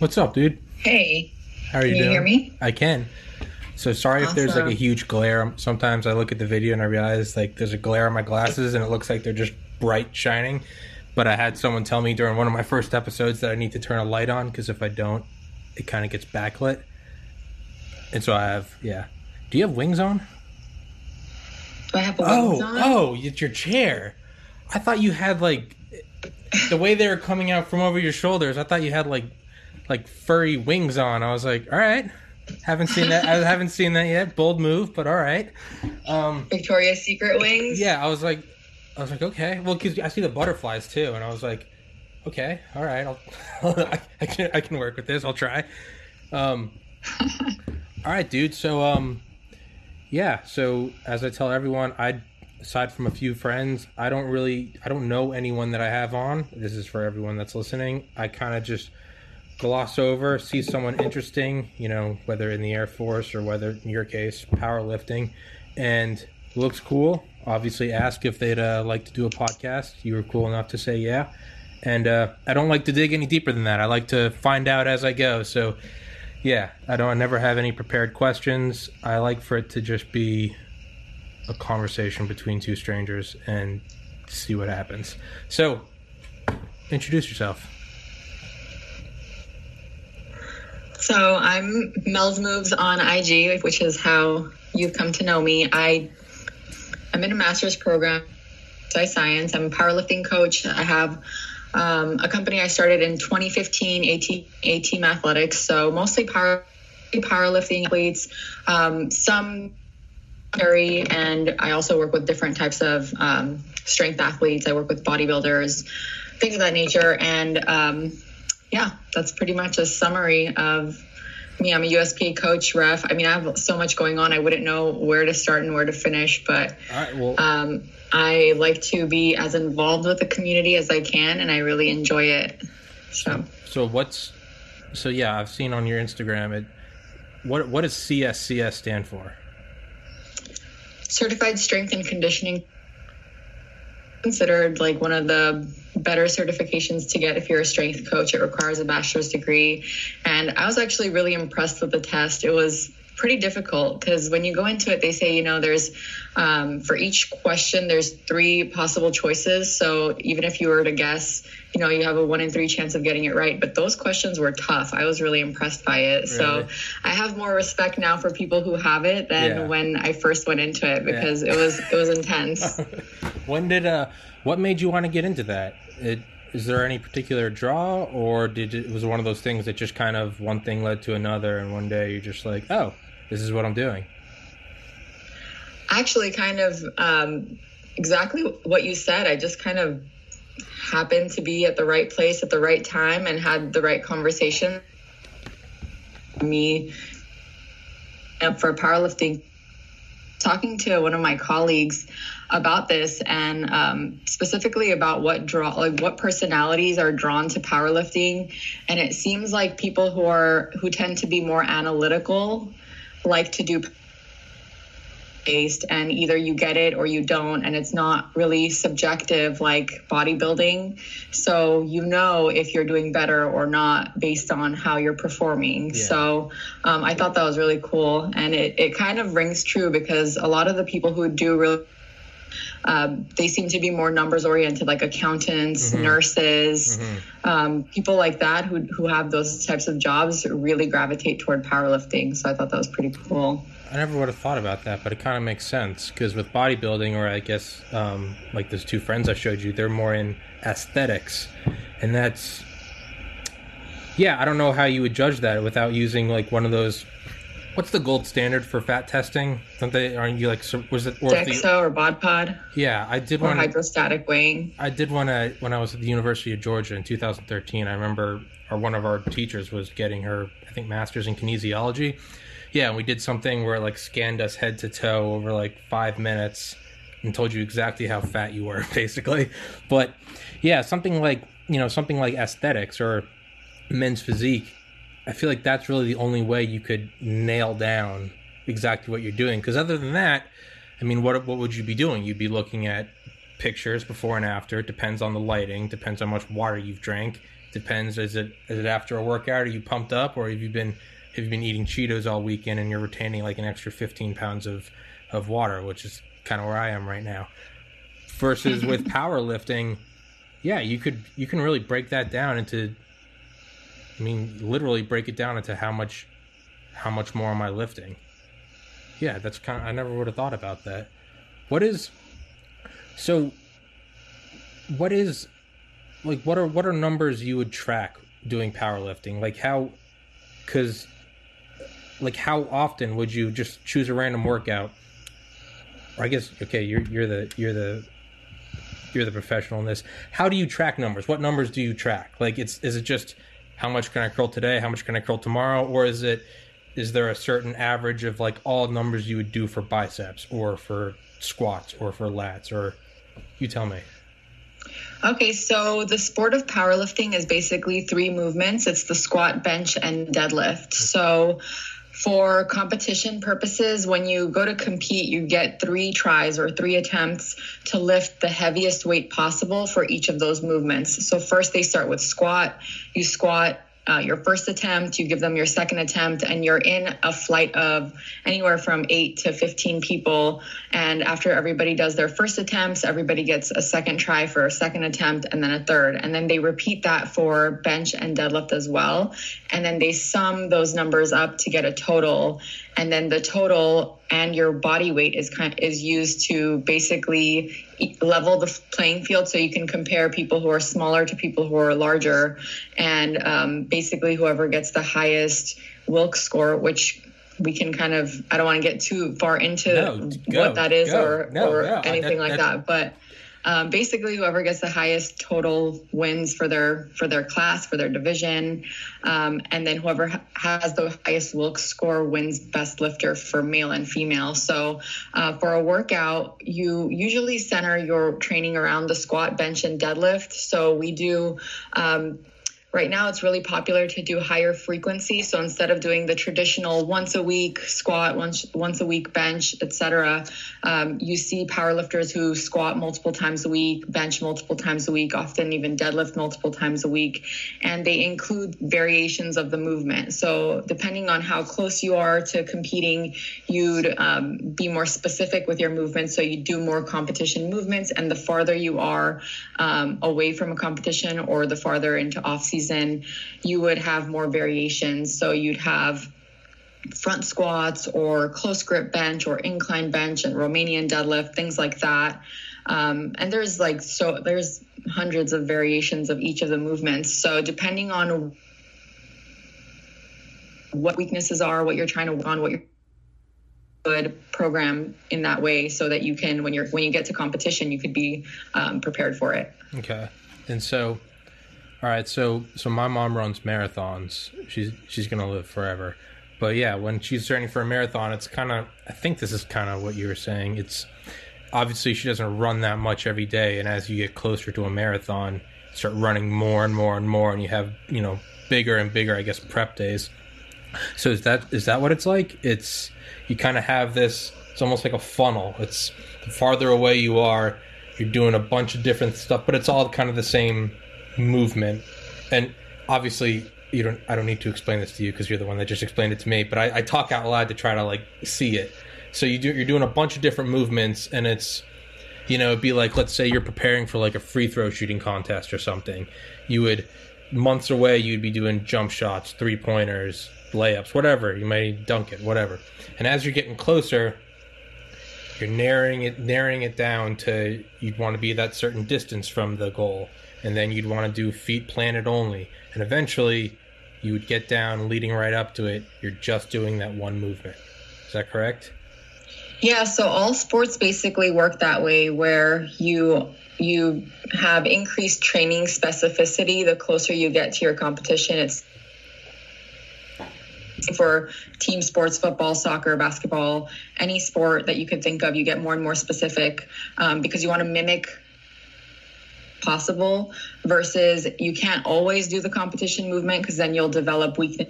What's up, dude? Hey. How are you Can you hear me? I can. So sorry if there's like a huge glare. Sometimes I look at the video and I realize like there's a glare on my glasses and it looks like they're just bright shining. But I had someone tell me during one of my first episodes that I need to turn a light on because if I don't, it kind of gets backlit. And so I have, yeah. Do you have wings on? Do I have the Oh, wings on? oh, it's your chair. I thought you had like the way they were coming out from over your shoulders. I thought you had like like furry wings on. I was like, all right, haven't seen that. I haven't seen that yet. Bold move, but all right. Um, Victoria's Secret wings? yeah, I was like, I was like, okay, well, because I see the butterflies too, and I was like, okay, all right, I'll, I, I can I can work with this. I'll try. Um, all right, dude. So um, yeah. So as I tell everyone, I aside from a few friends, I don't really I don't know anyone that I have on. This is for everyone that's listening. I kind of just gloss over, see someone interesting, you know, whether in the Air Force or whether in your case powerlifting, and looks cool. Obviously, ask if they'd uh, like to do a podcast. You were cool enough to say yeah, and uh, I don't like to dig any deeper than that. I like to find out as I go. So, yeah, I don't. I never have any prepared questions. I like for it to just be a conversation between two strangers and see what happens. So, introduce yourself. So I'm Mel's Moves on IG, which is how you've come to know me. I I'm in a master's program, exercise science. I'm a powerlifting coach. I have um, a company I started in 2015, AT, Team Athletics. So mostly power powerlifting athletes, um, some military, and I also work with different types of um, strength athletes. I work with bodybuilders, things of that nature, and um, yeah, that's pretty much a summary of me. I'm a USP coach, ref. I mean, I have so much going on. I wouldn't know where to start and where to finish, but right. Well, um, I like to be as involved with the community as I can, and I really enjoy it. So, So what's so yeah, I've seen on your Instagram it what what does CSCS stand for? certified strength and conditioning considered like one of the better certifications to get if you're a strength coach. It requires a bachelor's degree. And i was actually really impressed with the test. It was pretty difficult because when you go into it they say you know there's um, for each question there's three possible choices. So even if you were to guess you know you have a one in three chance of getting it right. But those questions were tough. I was really impressed by it. So i have more respect now for people who have it than Yeah. when i first went into it because it was it was intense. When did uh what made you want to get into that? It is there any particular draw or did it, it was one of those things that just kind of one thing led to another and one day you're just like, "Oh, this is what I'm doing." actually kind of um, exactly what you said. I just kind of happened to be at the right place at the right time and had the right conversation. Me and for powerlifting, talking to one of my colleagues about this and um, specifically about what draw like what personalities are drawn to powerlifting and it seems like people who are who tend to be more analytical like to do based and either you get it or you don't and it's not really subjective like bodybuilding so you know if you're doing better or not based on how you're performing Yeah. so um, i thought that was really cool and it, it kind of rings true because a lot of the people who do really um, they seem to be more numbers oriented like accountants nurses um, people like that who, who have those types of jobs really gravitate toward powerlifting. So i thought that was pretty cool. I never would have thought about that, but it kind of makes sense because with bodybuilding, or I guess um, like those two friends I showed you, they're more in aesthetics, and that's yeah. I don't know how you would judge that without using like one of those What's the gold standard for fat testing? Don't they? Aren't you like? Was it or DEXA the? or bod pod Yeah, I did or one. hydrostatic weighing. I did one uh, when I was at the University of Georgia in 2013. I remember, or one of our teachers was getting her, I think, master's in kinesiology. Yeah, and we did something where it, like scanned us head to toe over like five minutes and told you exactly how fat you were, basically. But yeah, something like you know something like aesthetics or men's physique. I feel like that's really the only way you could nail down exactly what you're doing. Because other than that, I mean, what what would you be doing? You'd be looking at pictures before and after. It depends on the lighting. Depends on how much water you've drank. Depends is it is it after a workout? Are you pumped up, or have you been have you been eating Cheetos all weekend and you're retaining like an extra 15 pounds of of water, which is kind of where I am right now. Versus with powerlifting, yeah, you could you can really break that down into. I mean, literally break it down into how much how much more am I lifting? Yeah, that's kind of, I never would have thought about that. What is so what is like what are what are numbers you would track doing powerlifting? Like how cuz like how often would you just choose a random workout? Or I guess okay, you're you're the you're the you're the professional in this. How do you track numbers? What numbers do you track? Like it's is it just how much can I curl today? How much can I curl tomorrow? Or is it is there a certain average of like all numbers you would do for biceps or for squats or for lats or you tell me. Okay, so the sport of powerlifting is basically three movements it's the squat, bench, and deadlift. So, for competition purposes, when you go to compete, you get three tries or three attempts to lift the heaviest weight possible for each of those movements. So, first they start with squat, you squat. Uh, your first attempt, you give them your second attempt, and you're in a flight of anywhere from eight to 15 people. And after everybody does their first attempts, everybody gets a second try for a second attempt and then a third. And then they repeat that for bench and deadlift as well. And then they sum those numbers up to get a total. And then the total and your body weight is kind of, is used to basically level the playing field so you can compare people who are smaller to people who are larger and um, basically whoever gets the highest wilks score which we can kind of i don't want to get too far into No, go, what that is go. or, No, or anything that- like that but um, basically whoever gets the highest total wins for their for their class for their division. Um, and then whoever ha- has the highest wilks score wins best lifter for male and female. So uh, for a workout you usually center your training around the squat bench and deadlift. So we do um, Right now, it's really popular to do higher frequency. So instead of doing the traditional once a week squat, once once a week bench, etc., um, you see powerlifters who squat multiple times a week, bench multiple times a week, often even deadlift multiple times a week, and they include variations of the movement. So depending on how close you are to competing, you'd um, be more specific with your movements. So you do more competition movements, and the farther you are um, away from a competition or the farther into off season, you would have more variations. So you'd have front squats or close grip bench or incline bench and Romanian deadlift, things like that. Um, and there's like so there's hundreds of variations of each of the movements. So depending on what weaknesses are, what you're trying to work on, what you're good program in that way so that you can when you're when you get to competition you could be um, prepared for it Okay. And so all right, so so my mom runs marathons. She's she's to live forever. But yeah, when she's training for a marathon, it's kind of I think this is kind of what you were saying. It's obviously she doesn't run that much every day and as you get closer to a marathon, start running more and more and more and you have, you know, bigger and bigger I guess prep days. So is that is that what it's like? It's you kind of have this. It's almost like a funnel. It's the farther away you are, you're doing a bunch of different stuff, but it's all kind of the same movement. And obviously, you don't. I don't need to explain this to you because you're the one that just explained it to me. But I, I talk out loud to try to like see it. So you do. You're doing a bunch of different movements, and it's you know, it'd be like, let's say you're preparing for like a free throw shooting contest or something. You would, months away, you'd be doing jump shots, three pointers, layups, whatever. You might dunk it, whatever. And as you're getting closer, you're narrowing it, narrowing it down to you'd want to be that certain distance from the goal. And then you'd want to do feet planted only. And eventually, you would get down leading right up to it. You're just doing that one movement. Is that correct? Yeah, so all sports basically work that way where you you have increased training specificity the closer you get to your competition. It's for team sports, football, soccer, basketball, any sport that you could think of, you get more and more specific um, because you want to mimic possible versus you can't always do the competition movement because then you'll develop weakness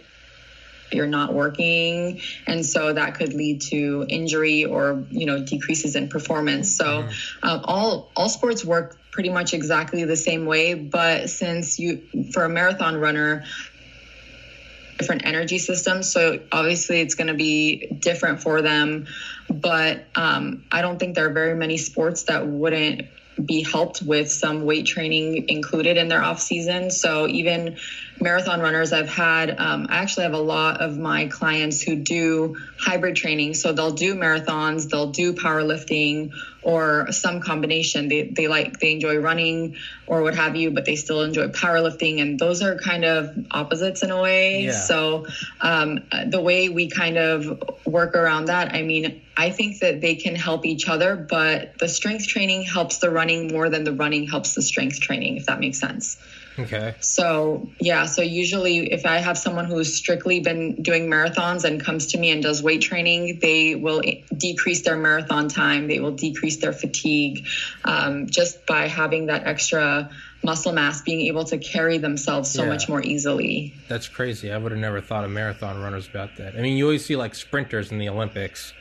you're not working. And so that could lead to injury or you know decreases in performance. So mm-hmm. uh, all all sports work pretty much exactly the same way but since you for a marathon runner different energy systems so obviously it's going to be different for them. But um, i don't think there are very many sports that wouldn't be helped with some weight training included in their off season. So even marathon runners I've had, um, I actually have a lot of my clients who do hybrid training. So they'll do marathons, they'll do powerlifting or some combination. They, they like, they enjoy running or what have you, but they still enjoy powerlifting. And those are kind of opposites in a way. Yeah. So um, the way we kind of work around that, I mean, I think that they can help each other, but the strength training helps the running more than the running helps the strength training, if that makes sense. Okay. So, yeah, so usually if I have someone who's strictly been doing marathons and comes to me and does weight training, they will decrease their marathon time, they will decrease their fatigue um, just by having that extra muscle mass being able to carry themselves so yeah. much more easily. That's crazy. I would have never thought of marathon runners about that. I mean, you always see like sprinters in the Olympics,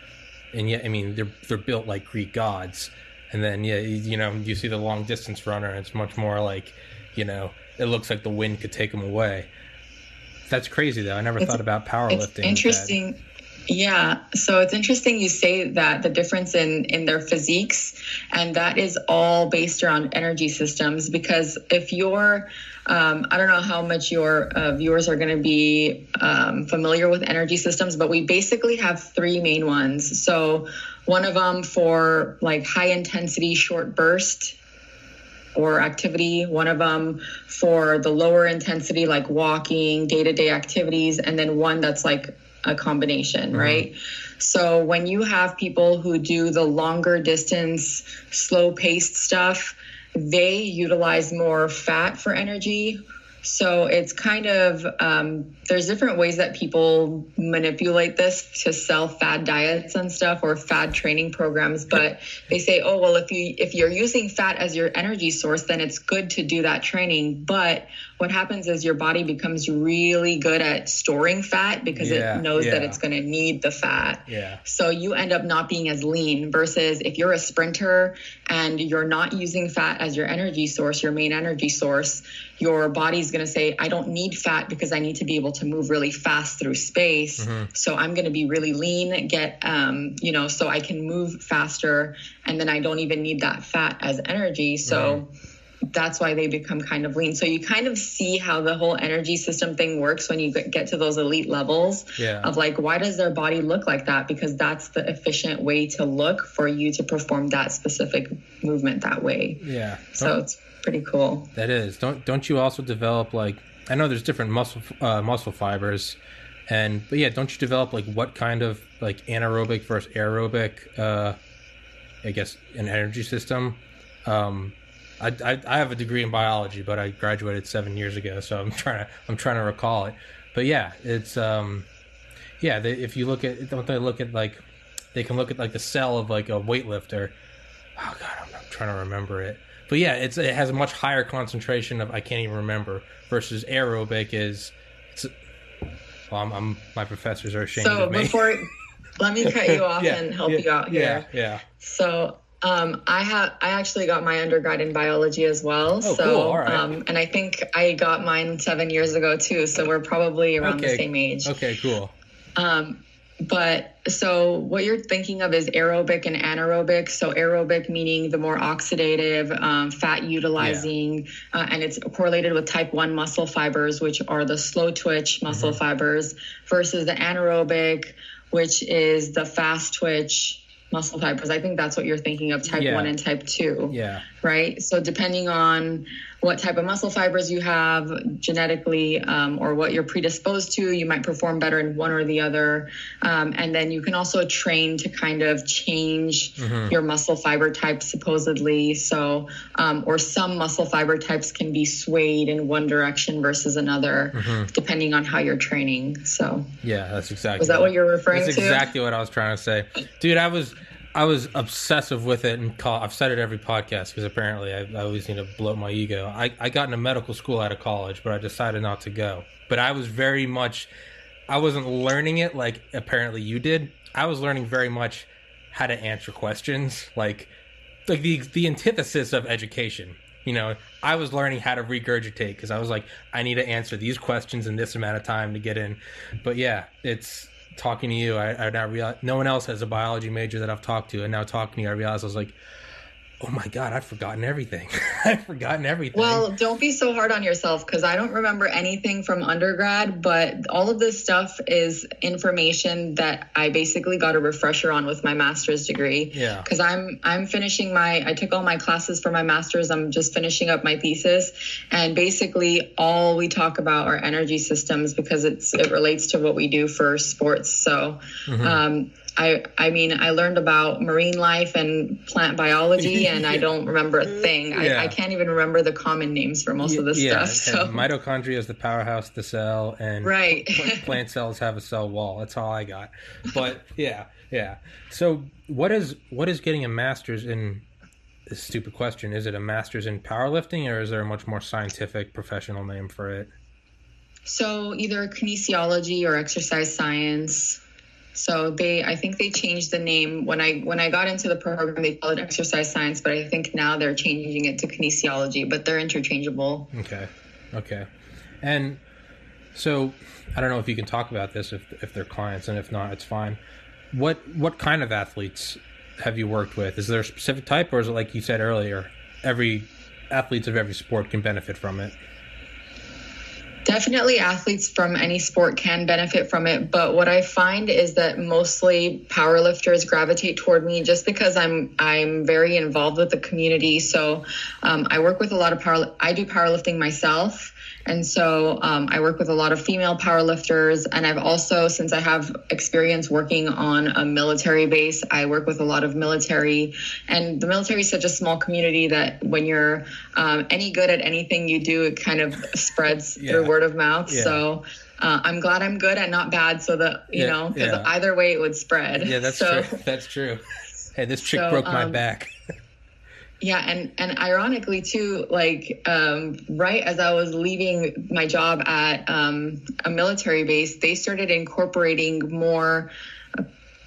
and yet, I mean, they're they're built like Greek gods. And then, yeah, you know, you see the long distance runner, and it's much more like, you know, it looks like the wind could take them away. That's crazy, though. I never it's, thought about powerlifting. It's interesting. That. Yeah, so it's interesting you say that the difference in in their physiques, and that is all based around energy systems. Because if you're, um, I don't know how much your uh, viewers are going to be um, familiar with energy systems, but we basically have three main ones. So one of them for like high intensity short burst or activity, one of them for the lower intensity, like walking, day to day activities, and then one that's like a combination, mm-hmm. right? So when you have people who do the longer distance, slow paced stuff, they utilize more fat for energy so it's kind of um, there's different ways that people manipulate this to sell fad diets and stuff or fad training programs. But they say, oh well, if you if you're using fat as your energy source, then it's good to do that training. But what happens is your body becomes really good at storing fat because yeah, it knows yeah. that it's going to need the fat. Yeah. So you end up not being as lean versus if you're a sprinter and you're not using fat as your energy source, your main energy source, your body's going to say, I don't need fat because I need to be able to move really fast through space. Mm-hmm. So I'm going to be really lean, get, um, you know, so I can move faster. And then I don't even need that fat as energy. So, mm-hmm that's why they become kind of lean. So you kind of see how the whole energy system thing works when you get to those elite levels yeah. of like, why does their body look like that? Because that's the efficient way to look for you to perform that specific movement that way. Yeah. So don't, it's pretty cool. That is. Don't don't you also develop like I know there's different muscle uh, muscle fibers, and but yeah, don't you develop like what kind of like anaerobic versus aerobic, uh, I guess, an energy system. Um, I, I, I have a degree in biology, but I graduated seven years ago, so I'm trying to I'm trying to recall it. But yeah, it's um, yeah. They, if you look at don't they look at like they can look at like the cell of like a weightlifter. Oh god, I'm, I'm trying to remember it. But yeah, it's it has a much higher concentration of I can't even remember versus aerobic is. It's, well, I'm, I'm my professors are ashamed so of me. So before, let me cut you off yeah, and help yeah, you out here. Yeah, yeah. So um, I have I actually got my undergrad in biology as well. Oh, so cool. All right. um, and I think I got mine seven years ago too. So we're probably around okay. the same age. Okay, cool. Um, but so what you're thinking of is aerobic and anaerobic. So aerobic meaning the more oxidative, um, fat utilizing, yeah. uh, and it's correlated with type one muscle fibers, which are the slow twitch muscle mm-hmm. fibers, versus the anaerobic, which is the fast twitch muscle fibers. I think that's what you're thinking of type yeah. 1 and type 2. Yeah. right? So depending on what type of muscle fibers you have genetically um, or what you're predisposed to, you might perform better in one or the other. Um, and then you can also train to kind of change mm-hmm. your muscle fiber type, supposedly. So, um, or some muscle fiber types can be swayed in one direction versus another, mm-hmm. depending on how you're training. So, yeah, that's exactly. Was that what, you're referring to that's to? exactly what I was trying to say, dude. I was I was obsessive with it, and call, I've said it every podcast because apparently I, I, always need to bloat my ego. I, I got into medical school out of college, but I decided not to go. But I was very much, I wasn't learning it like apparently you did. I was learning very much how to answer questions, like like the the antithesis of education. You know, I was learning how to regurgitate because I was like, I need to answer these questions in this amount of time to get in. But yeah, it's talking to you, I, I now realize no one else has a biology major that I've talked to, and now talking to you, I realized I was like, oh my god i've forgotten everything. I've forgotten everything. Well don't be so hard on yourself because i don't remember anything from undergrad but all of this stuff is information that i basically got a refresher on with my master's degree. Yeah. Because i'm i'm finishing my i took all my classes for my master's. I'm just finishing up my thesis. And basically all we talk about are energy systems because it's it relates to what we do for sports. So mm-hmm. um, I I mean I learned about marine life and plant biology and I don't remember a thing. Yeah. I, I, can't even remember the common names for most of this yeah, stuff. So mitochondria is the powerhouse of the cell and right. plant cells have a cell wall. That's all I got. But yeah, yeah. So what is what is getting a master's in this stupid question. Is it a master's in powerlifting or is there a much more scientific professional name for it? So either kinesiology or exercise science. So they, I think they changed the name when I when I got into the program. They called it exercise science, but I think now they're changing it to kinesiology. But they're interchangeable. Okay, okay, and so I don't know if you can talk about this if if they're clients, and if not, it's fine. What what kind of athletes have you worked with? Is there a specific type, or is it like you said earlier, every athletes of every sport can benefit from it? Definitely athletes from any sport can benefit from it, but what I find is that mostly powerlifters gravitate toward me just because I'm I'm very involved with the community. So um, I work with a lot of power. I do powerlifting myself. And so um, I work with a lot of female powerlifters. And I've also, since I have experience working on a military base, I work with a lot of military. And the military is such a small community that when you're um, any good at anything you do, it kind of spreads yeah. through word of mouth. Yeah. So uh, I'm glad I'm good and not bad, so that you yeah, know, because either way it would spread. Yeah, that's so, true. That's true. Hey, this chick so, broke my um, back. Yeah, and and ironically too, like um, right as I was leaving my job at um, a military base, they started incorporating more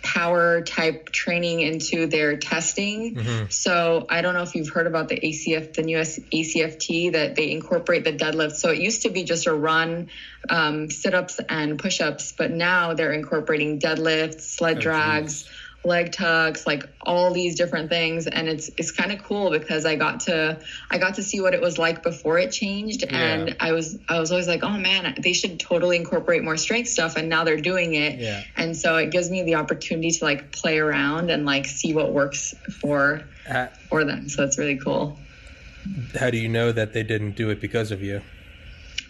power type training into their testing. Mm-hmm. So I don't know if you've heard about the ACF, the new ACFT that they incorporate the deadlift. So it used to be just a run, um, sit ups and push ups, but now they're incorporating deadlifts, sled oh, drags. Geez leg tucks, like all these different things. And it's it's kind of cool because I got to I got to see what it was like before it changed. Yeah. And I was I was always like, oh man, they should totally incorporate more strength stuff. And now they're doing it. Yeah. And so it gives me the opportunity to like play around and like see what works for uh, for them. So it's really cool. How do you know that they didn't do it because of you?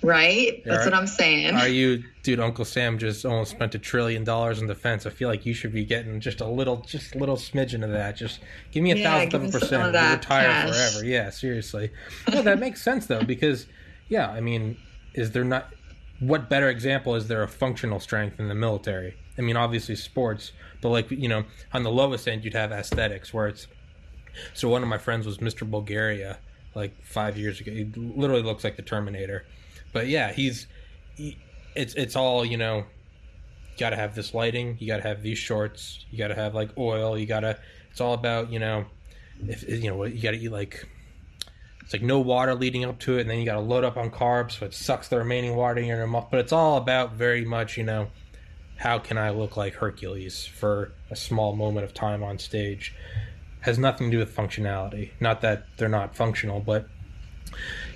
Right? That's are, what I'm saying. Are you, dude? Uncle Sam just almost spent a trillion dollars on defense. I feel like you should be getting just a little, just a little smidgen of that. Just give me a yeah, thousandth of a percent. Of retire cash. forever. Yeah, seriously. No, that makes sense though, because yeah, I mean, is there not? What better example is there of functional strength in the military? I mean, obviously sports, but like you know, on the lowest end, you'd have aesthetics, where it's. So one of my friends was Mr. Bulgaria, like five years ago. He literally looks like the Terminator but yeah, he's he, it's it's all you know. You got to have this lighting. You got to have these shorts. You got to have like oil. You got to. It's all about you know, if you know you got to eat like. It's like no water leading up to it, and then you got to load up on carbs, so it sucks the remaining water in your mouth. But it's all about very much you know, how can I look like Hercules for a small moment of time on stage? Has nothing to do with functionality. Not that they're not functional, but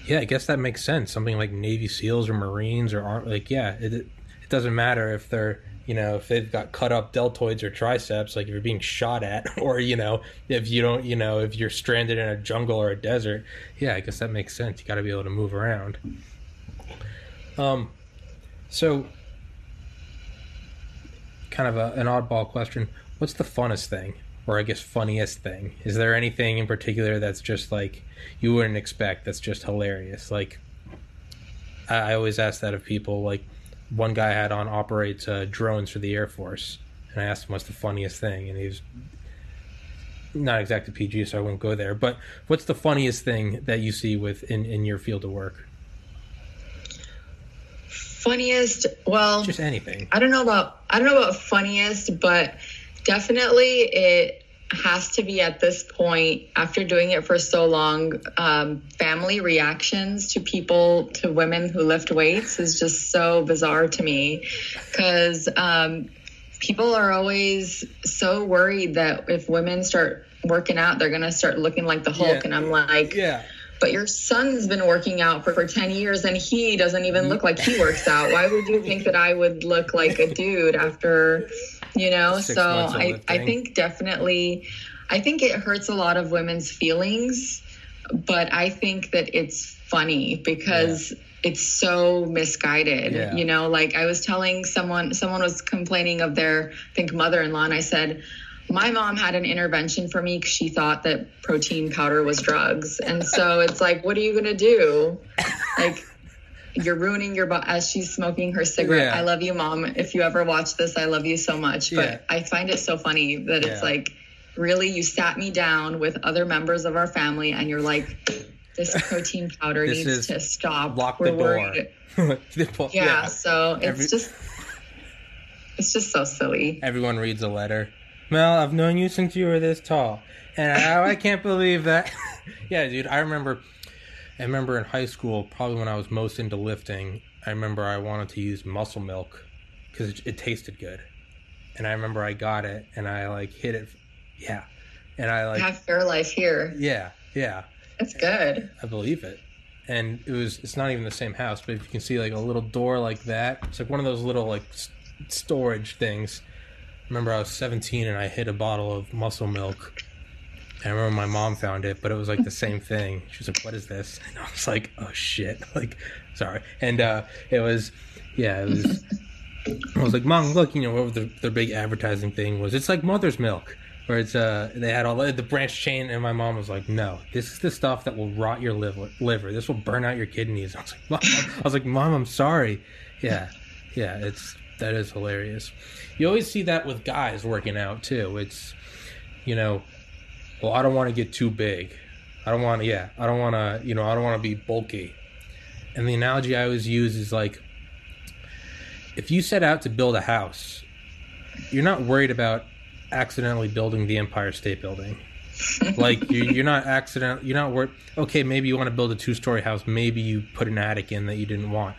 yeah, I guess that makes sense. Something like Navy SEALs or Marines or like yeah, it it doesn't matter if they're you know, if they've got cut up deltoids or triceps, like if you're being shot at, or you know, if you don't, you know, if you're stranded in a jungle or a desert, yeah, I guess that makes sense. You got to be able to move around. Um, so kind of a, an oddball question. What's the funnest thing, or I guess funniest thing? Is there anything in particular that's just like you wouldn't expect? That's just hilarious. Like I, I always ask that of people. Like one guy I had on operates uh, drones for the Air Force, and I asked him what's the funniest thing, and he was not exactly PG, so I won't go there. But what's the funniest thing that you see with in, in your field of work? Funniest, well, Just anything. I don't know about I don't know about funniest, but definitely it has to be at this point after doing it for so long. Um, family reactions to people to women who lift weights is just so bizarre to me because um, people are always so worried that if women start working out, they're gonna start looking like the Hulk, Yeah. and I'm like, Yeah. but your son's been working out for, for 10 years and he doesn't even look like he works out. Why would you think that I would look like a dude after, you know? So I, I think definitely, I think it hurts a lot of women's feelings, but I think that it's funny because it's so misguided. Yeah. You know, like I was telling someone, someone was complaining of their, I think, mother in law, and I said, my mom had an intervention for me because she thought that protein powder was drugs. And so it's like, what are you going to do? Like, you're ruining your body as she's smoking her cigarette. Yeah. I love you, mom. If you ever watch this, I love you so much. But Yeah. I find it so funny that Yeah. it's like, really, you sat me down with other members of our family and you're like, this protein powder This needs to stop. Lock We're the door. worried. The po- Yeah, so it's Every- just, it's just so silly. Everyone reads a letter. Mel, I've known you since you were this tall, and I, I can't believe that. yeah, dude, I remember. I remember in high school, probably when I was most into lifting. I remember I wanted to use muscle milk because it, it tasted good, and I remember I got it and I like hit it. Yeah, and I I like have Fairlife here. yeah, yeah. That's good. I believe it. And it was it's not even the same house, but if you can see like a little door like that, it's like one of those little like storage things. Remember I was 17 and I hit a bottle of muscle milk. I remember my mom found it, but it was like the same thing. She was like, "What is this?" And I was like, "Oh shit!" Like, sorry. And uh, it was, yeah, it was. I was like, "Mom, look, you know what the, their big advertising thing was? It's like mother's milk." Where it's uh they had all the, the branch chain and my mom was like no this is the stuff that will rot your liver liver this will burn out your kidneys I was like mom, I was like mom I'm sorry yeah yeah it's that is hilarious you always see that with guys working out too it's you know well I don't want to get too big I don't want to yeah I don't want to you know I don't want to be bulky and the analogy I always use is like if you set out to build a house you're not worried about accidentally building the Empire State Building. like you, you're not accident. You're not worried. Okay, maybe you want to build a two-story house. Maybe you put an attic in that you didn't want.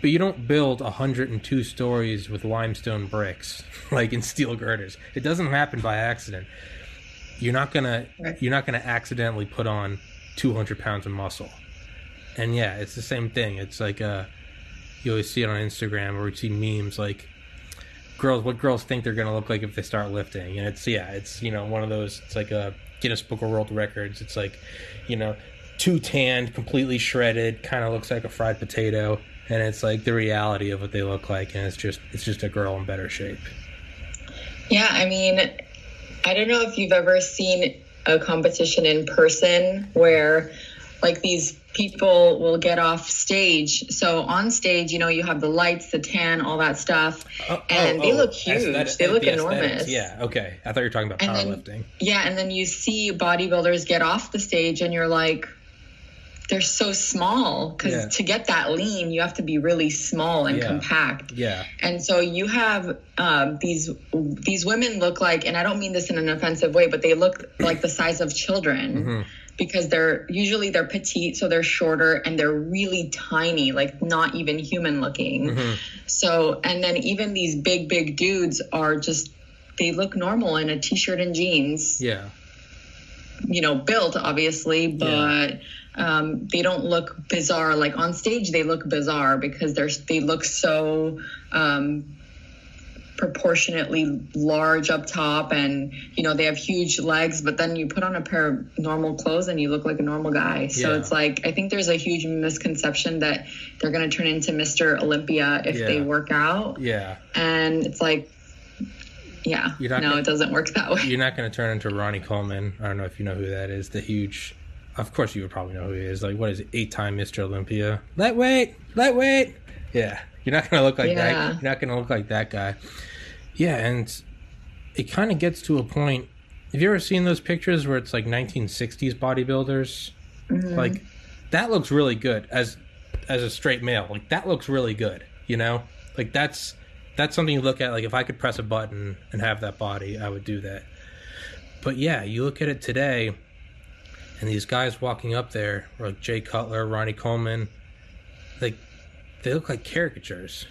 But you don't build 102 stories with limestone bricks, like in steel girders. It doesn't happen by accident. You're not gonna. Right. You're not gonna accidentally put on 200 pounds of muscle. And yeah, it's the same thing. It's like uh, you always see it on Instagram or you see memes like girls what girls think they're gonna look like if they start lifting and it's yeah it's you know one of those it's like a guinness book of world records it's like you know too tanned completely shredded kind of looks like a fried potato and it's like the reality of what they look like and it's just it's just a girl in better shape Yeah, I mean, I don't know if you've ever seen a competition in person where like these people will get off stage. So on stage, you know, you have the lights, the tan, all that stuff. Oh, oh and oh, they oh, look huge. aesthetic- they look the enormous. yeah okay i thought you were talking about powerlifting Yeah, and then you see bodybuilders get off the stage and you're like they're so small because Yeah. to get that lean, you have to be really small and Yeah. compact. yeah And so you have um, these these women look like, and I don't mean this in an offensive way, but they look like the size of children Mm-hmm. because they're usually they're petite, so they're shorter and they're really tiny, like not even human looking. Mm-hmm. So and then even these big big dudes are just they look normal in a t-shirt and jeans yeah you know, built obviously, but um, they don't look bizarre. Like on stage, they look bizarre because they're they look so um, proportionately large up top and you know they have huge legs but then you put on a pair of normal clothes and you look like a normal guy so Yeah. it's like i think there's a huge misconception that they're going to turn into mr olympia if they work out Yeah, and it's like yeah You're not no gonna- it doesn't work that way you're not going to turn into Ronnie Coleman. I don't know if you know who that is. The huge, of course you would probably know who he is. Like what is it? Eight-time Mr. Olympia. Lightweight, lightweight. Yeah, you're not going to look like Yeah. that. You're not going to look like that guy. Yeah, and it kind of gets to a point. Have you ever seen those pictures where it's like 1960s bodybuilders? Mm-hmm. Like that looks really good as as a straight male. Like that looks really good. You know, like that's that's something you look at. Like if I could press a button and have that body, I would do that. But yeah, you look at it today, and these guys walking up there, like Jay Cutler, Ronnie Coleman, like they look like caricatures.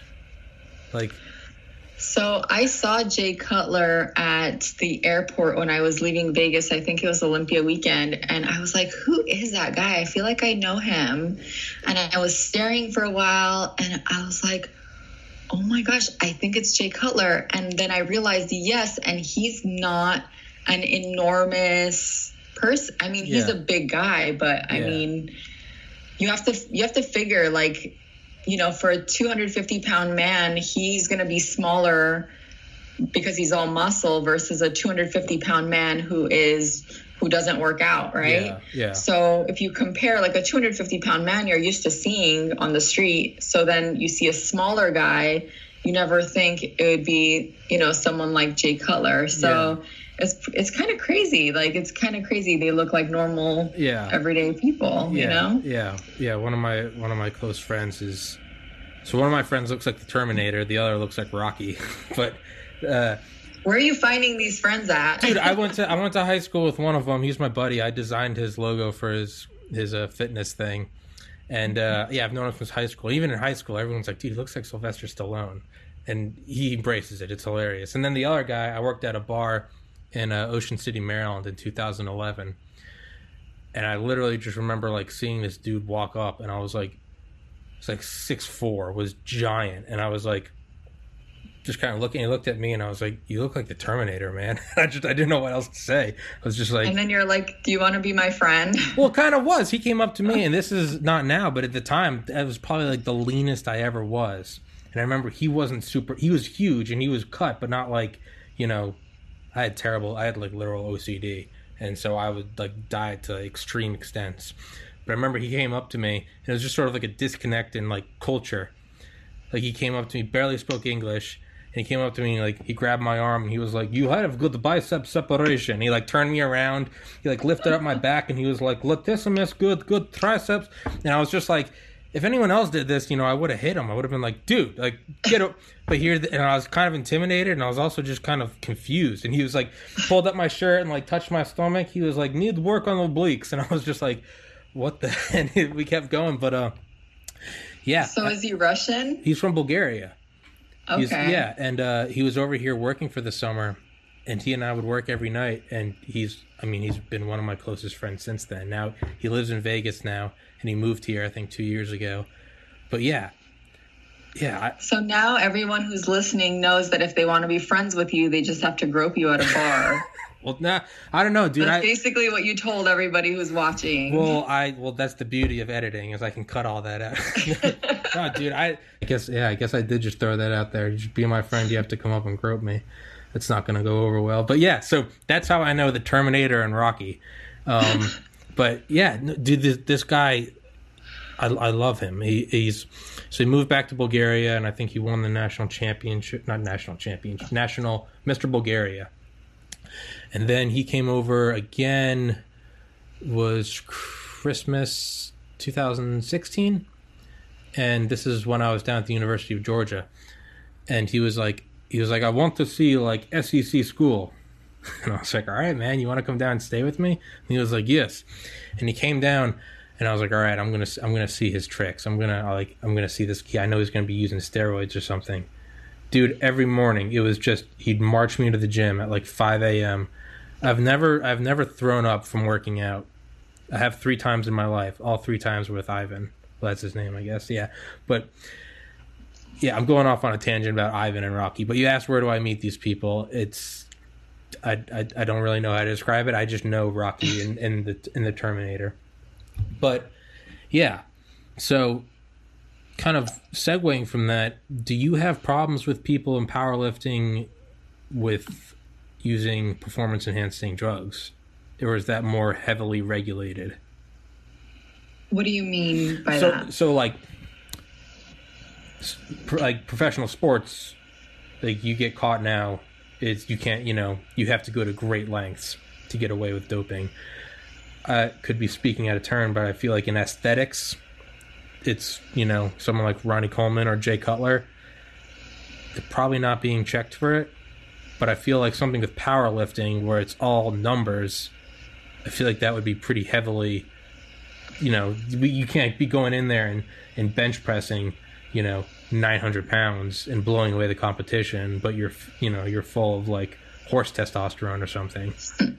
Like So I saw Jay Cutler at the airport when I was leaving Vegas. I think it was Olympia weekend. And I was like, who is that guy? I feel like I know him. And I was staring for a while and I was like, oh my gosh, I think it's Jay Cutler. And then I realized, yes, and he's not an enormous person. I mean, he's Yeah. a big guy, but I Yeah. mean, you have to you have to figure like you know for a 250 pound man he's going to be smaller because he's all muscle versus a 250 pound man who is who doesn't work out right Yeah, yeah. so if you compare like a 250 pound man you're used to seeing on the street so then you see a smaller guy you never think it would be you know someone like jay cutler so it's it's kind of crazy like it's kind of crazy they look like normal Yeah. everyday people yeah, you know yeah, yeah. One of my one of my close friends is so one of my friends looks like the Terminator, the other looks like Rocky. but uh, Where are you finding these friends at? dude, I went to I went to high school with one of them. He's my buddy. I designed his logo for his his uh, fitness thing, and uh, yeah, I've known him since high school. Even in high school, everyone's like, "Dude, he looks like Sylvester Stallone," and he embraces it. It's hilarious. And then the other guy, I worked at a bar in uh, Ocean City, Maryland, in 2011, and I literally just remember like seeing this dude walk up, and I was like, "It's like six four, was giant," and I was like just kind of looking. He looked at me, and I was like, "You look like the Terminator, man." I just I didn't know what else to say. I was just like, and then you're like, "Do you want to be my friend?" well, kind of was. He came up to me, and this is not now, but at the time, that was probably like the leanest I ever was. And I remember he wasn't super. He was huge, and he was cut, but not like you know. I had terrible. I had like literal OCD, and so I would like diet to extreme extents. But I remember he came up to me, and it was just sort of like a disconnect in like culture. Like he came up to me, barely spoke English, and he came up to me like he grabbed my arm and he was like, "You have good bicep separation." He like turned me around, he like lifted up my back and he was like, "Latissimus, good, good triceps." And I was just like, if anyone else did this, you know, I would have hit him. I would have been like, "Dude, like get up." But here, and I was kind of intimidated, and I was also just kind of confused. And he was like, pulled up my shirt and like touched my stomach. He was like, "Need work on the obliques," and I was just like, "What the?" And we kept going, but uh, yeah. So is he Russian? He's from Bulgaria. Okay. He's, yeah, and uh, he was over here working for the summer, and he and I would work every night. And he's, I mean, he's been one of my closest friends since then. Now he lives in Vegas now, and he moved here I think two years ago. But yeah, yeah, I, So now everyone who's listening knows that if they want to be friends with you, they just have to grope you at a bar. well, nah, I don't know, dude. That's I basically what you told everybody who's watching. well, I well, that's the beauty of editing is I can cut all that out. no, dude, I, I guess yeah, I guess I did just throw that out there. You should be my friend. You have to come up and grope me. It's not going to go over well. But yeah, so that's how I know the Terminator and Rocky. Um, but yeah, dude, this, this guy, I, I love him. He, he's so he moved back to Bulgaria, and I think he won the national championship, not national championship, national Mr. Bulgaria. And then he came over again. Was Christmas 2016, and this is when I was down at the University of Georgia, and he was like, he was like, I want to see like SEC school. And I was like, all right, man, you want to come down and stay with me? And he was like, yes. And he came down, and I was like, all right, I'm gonna, I'm gonna see his tricks. I'm gonna, like, I'm gonna see this. Key. I know he's gonna be using steroids or something. Dude, every morning it was just he'd march me to the gym at like 5 a.m. I've never, I've never thrown up from working out. I have three times in my life. All three times with Ivan. Well, that's his name, I guess. Yeah, but yeah, I'm going off on a tangent about Ivan and Rocky, but you asked where do I meet these people? It's I, I, I don't really know how to describe it. I just know Rocky in the in the Terminator. But yeah, so kind of segueing from that, do you have problems with people in powerlifting with using performance enhancing drugs, or is that more heavily regulated? What do you mean by so, that? So like like professional sports, like you get caught now, it's you can't you know you have to go to great lengths to get away with doping. I could be speaking out of turn, but I feel like in aesthetics, it's you know someone like Ronnie Coleman or Jay Cutler, they're probably not being checked for it. But I feel like something with powerlifting where it's all numbers, I feel like that would be pretty heavily, you know, you can't be going in there and, and bench pressing you know 900 pounds and blowing away the competition but you're you know you're full of like horse testosterone or something.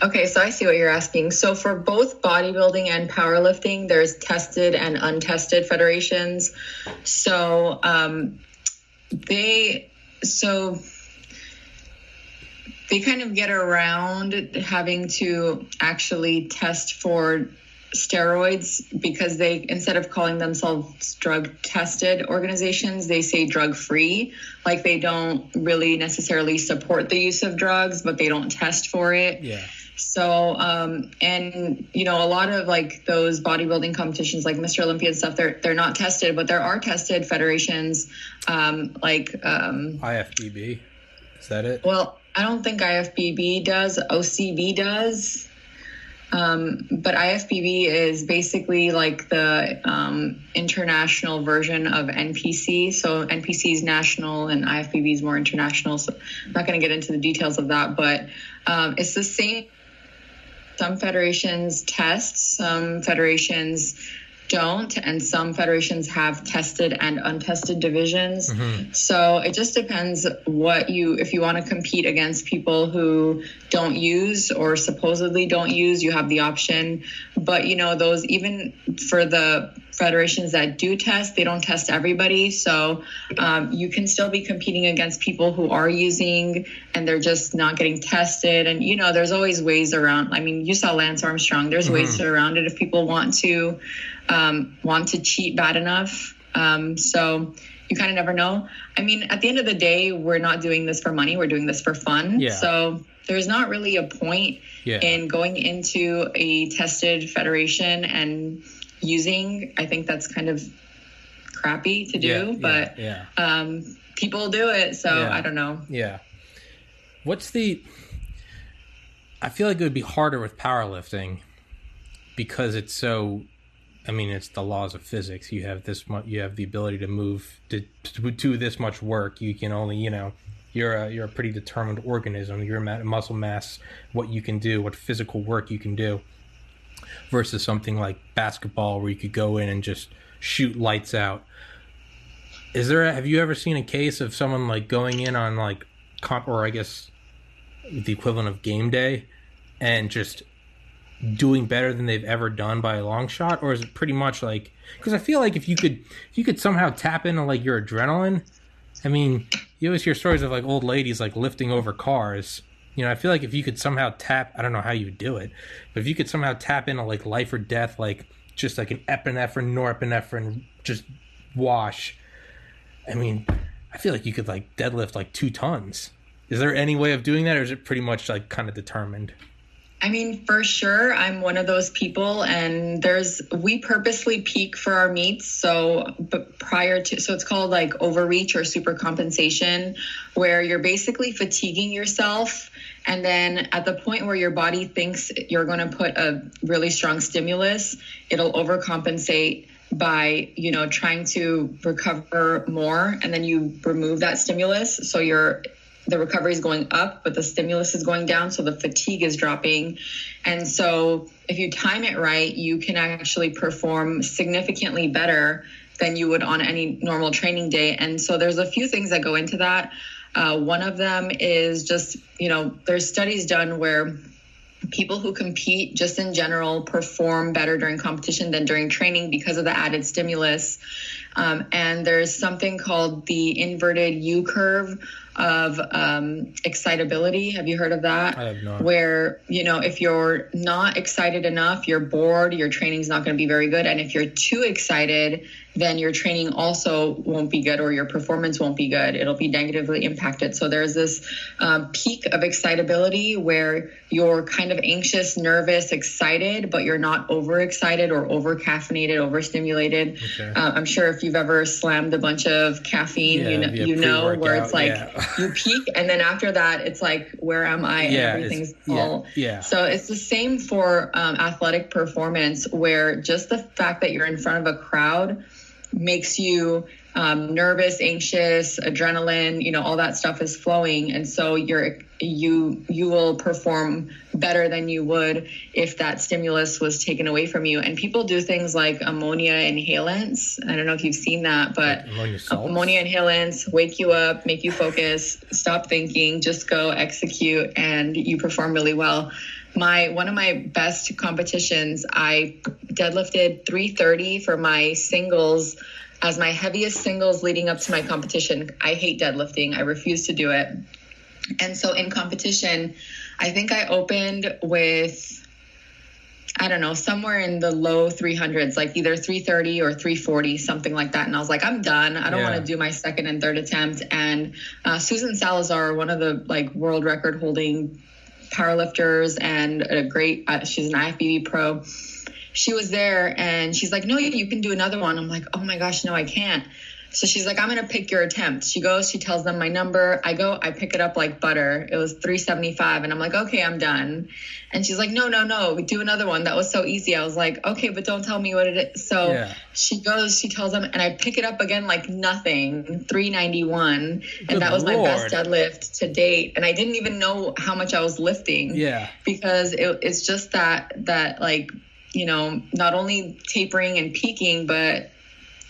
Okay so i see what you're asking. So for both bodybuilding and powerlifting there's tested and untested federations. So um, they so they kind of get around having to actually test for steroids because they instead of calling themselves drug tested organizations they say drug free. Like they don't really necessarily support the use of drugs but they don't test for it. Yeah. So um and you know a lot of like those bodybuilding competitions like mr olympia and stuff they're they're not tested but there are tested federations um like um ifbb is that it? well i don't think ifbb does. Ocb does um, but IFBB is basically like the um, international version of NPC. So NPC is national and IFBB is more international. So I'm not going to get into the details of that, but um, it's the same. Some federations test, some federations don't and some federations have tested and untested divisions. Mm-hmm. so it just depends what you if you want to compete against people who don't use or supposedly don't use you have the option. But you know those even for the federations that do test they don't test everybody. So um, you can still be competing against people who are using and they're just not getting tested. And you know there's always ways around i mean you saw lance armstrong. There's mm-hmm. ways around it if people want to um, want to cheat bad enough. Um, so you kind of never know. I mean, at the end of the day, we're not doing this for money. We're doing this for fun. Yeah. So there's not really a point yeah. in going into a tested federation and using. I think that's kind of crappy to do, yeah, but yeah, um, people do it. So I don't know. Yeah. What's the? I feel like it would be harder with powerlifting because it's so I mean, it's the laws of physics. You have this much. You have the ability to move to, to do this much work. You can only, you know, you're a you're a pretty determined organism. Your muscle mass, what you can do, what physical work you can do, versus something like basketball where you could go in and just shoot lights out. Is there? A, have you ever seen a case of someone like going in on like comp, or I guess the equivalent of game day, and just doing better than they've ever done by a long shot? Or is it pretty much like because i feel like if you could if you could somehow tap into like your adrenaline i mean you always hear stories of like old ladies like lifting over cars. You know i feel like if you could somehow tap i don't know how you do it but if you could somehow tap into like life or death like just like an epinephrine norepinephrine just wash i mean i feel like you could like deadlift like two tons. Is there any way of doing that or is it pretty much like kind of determined I mean, for sure, I'm one of those people, and there's we purposely peak for our meets. So, but prior to, so it's called like overreach or super compensation, where you're basically fatiguing yourself, and then at the point where your body thinks you're going to put a really strong stimulus, it'll overcompensate by you know trying to recover more and then you remove that stimulus so you're the recovery is going up, but the stimulus is going down, so the fatigue is dropping. And so, if you time it right, you can actually perform significantly better than you would on any normal training day. And so, there's a few things that go into that. Uh, one of them is just, you know, there's studies done where people who compete just in general perform better during competition than during training because of the added stimulus Um, and there's something called the inverted U curve of um, excitability. Have you heard of that? I have not. Where, you know, if you're not excited enough, you're bored, your training's not going to be very good. And if you're too excited, then your training also won't be good or your performance won't be good. It'll be negatively impacted. So there's this um, peak of excitability where you're kind of anxious, nervous, excited, but you're not overexcited or over caffeinated, overstimulated. Okay. Uh, I'm sure if you've ever slammed a bunch of caffeine, Yeah, you know, via you know where it's like yeah. you peak, and then after that, it's like, where am I? And Yeah, everything's yeah, all. yeah. So it's the same for um, athletic performance, where just the fact that you're in front of a crowd makes you um, nervous, anxious, adrenaline, you know, all that stuff is flowing, and so you're you you will perform better than you would if that stimulus was taken away from you. And people do things like ammonia inhalants. I don't know if you've seen that, but Ammonia ammonia inhalants wake you up, make you focus, stop thinking, just go execute, and you perform really well. My one of my best competitions, I deadlifted 330 for my singles as my heaviest singles leading up to my competition. I hate deadlifting. I refuse to do it. And so in competition, I think I opened with I don't know, somewhere in the low 300s, like either 330 or 340, something like that. And I was like, I'm done. I don't Yeah. want to do my second and third attempt. And uh, Susan Salazar, one of the like world record holding powerlifters and a great, uh, she's an IFBB pro. She was there and she's like, no, you can do another one. I'm like, oh my gosh, no, I can't. So she's like, I'm going to pick your attempt. She goes, she tells them my number. I go, I pick it up like butter. It was 375. And I'm like, okay, I'm done. And she's like, no, no, no, do another one. That was so easy. I was like, okay, but don't tell me what it is. So Yeah. she goes, she tells them, and I pick it up again like nothing, 391. Good and that was my best deadlift to date. And I didn't even know how much I was lifting Yeah. because it, it's just that that like you know not only tapering and peaking but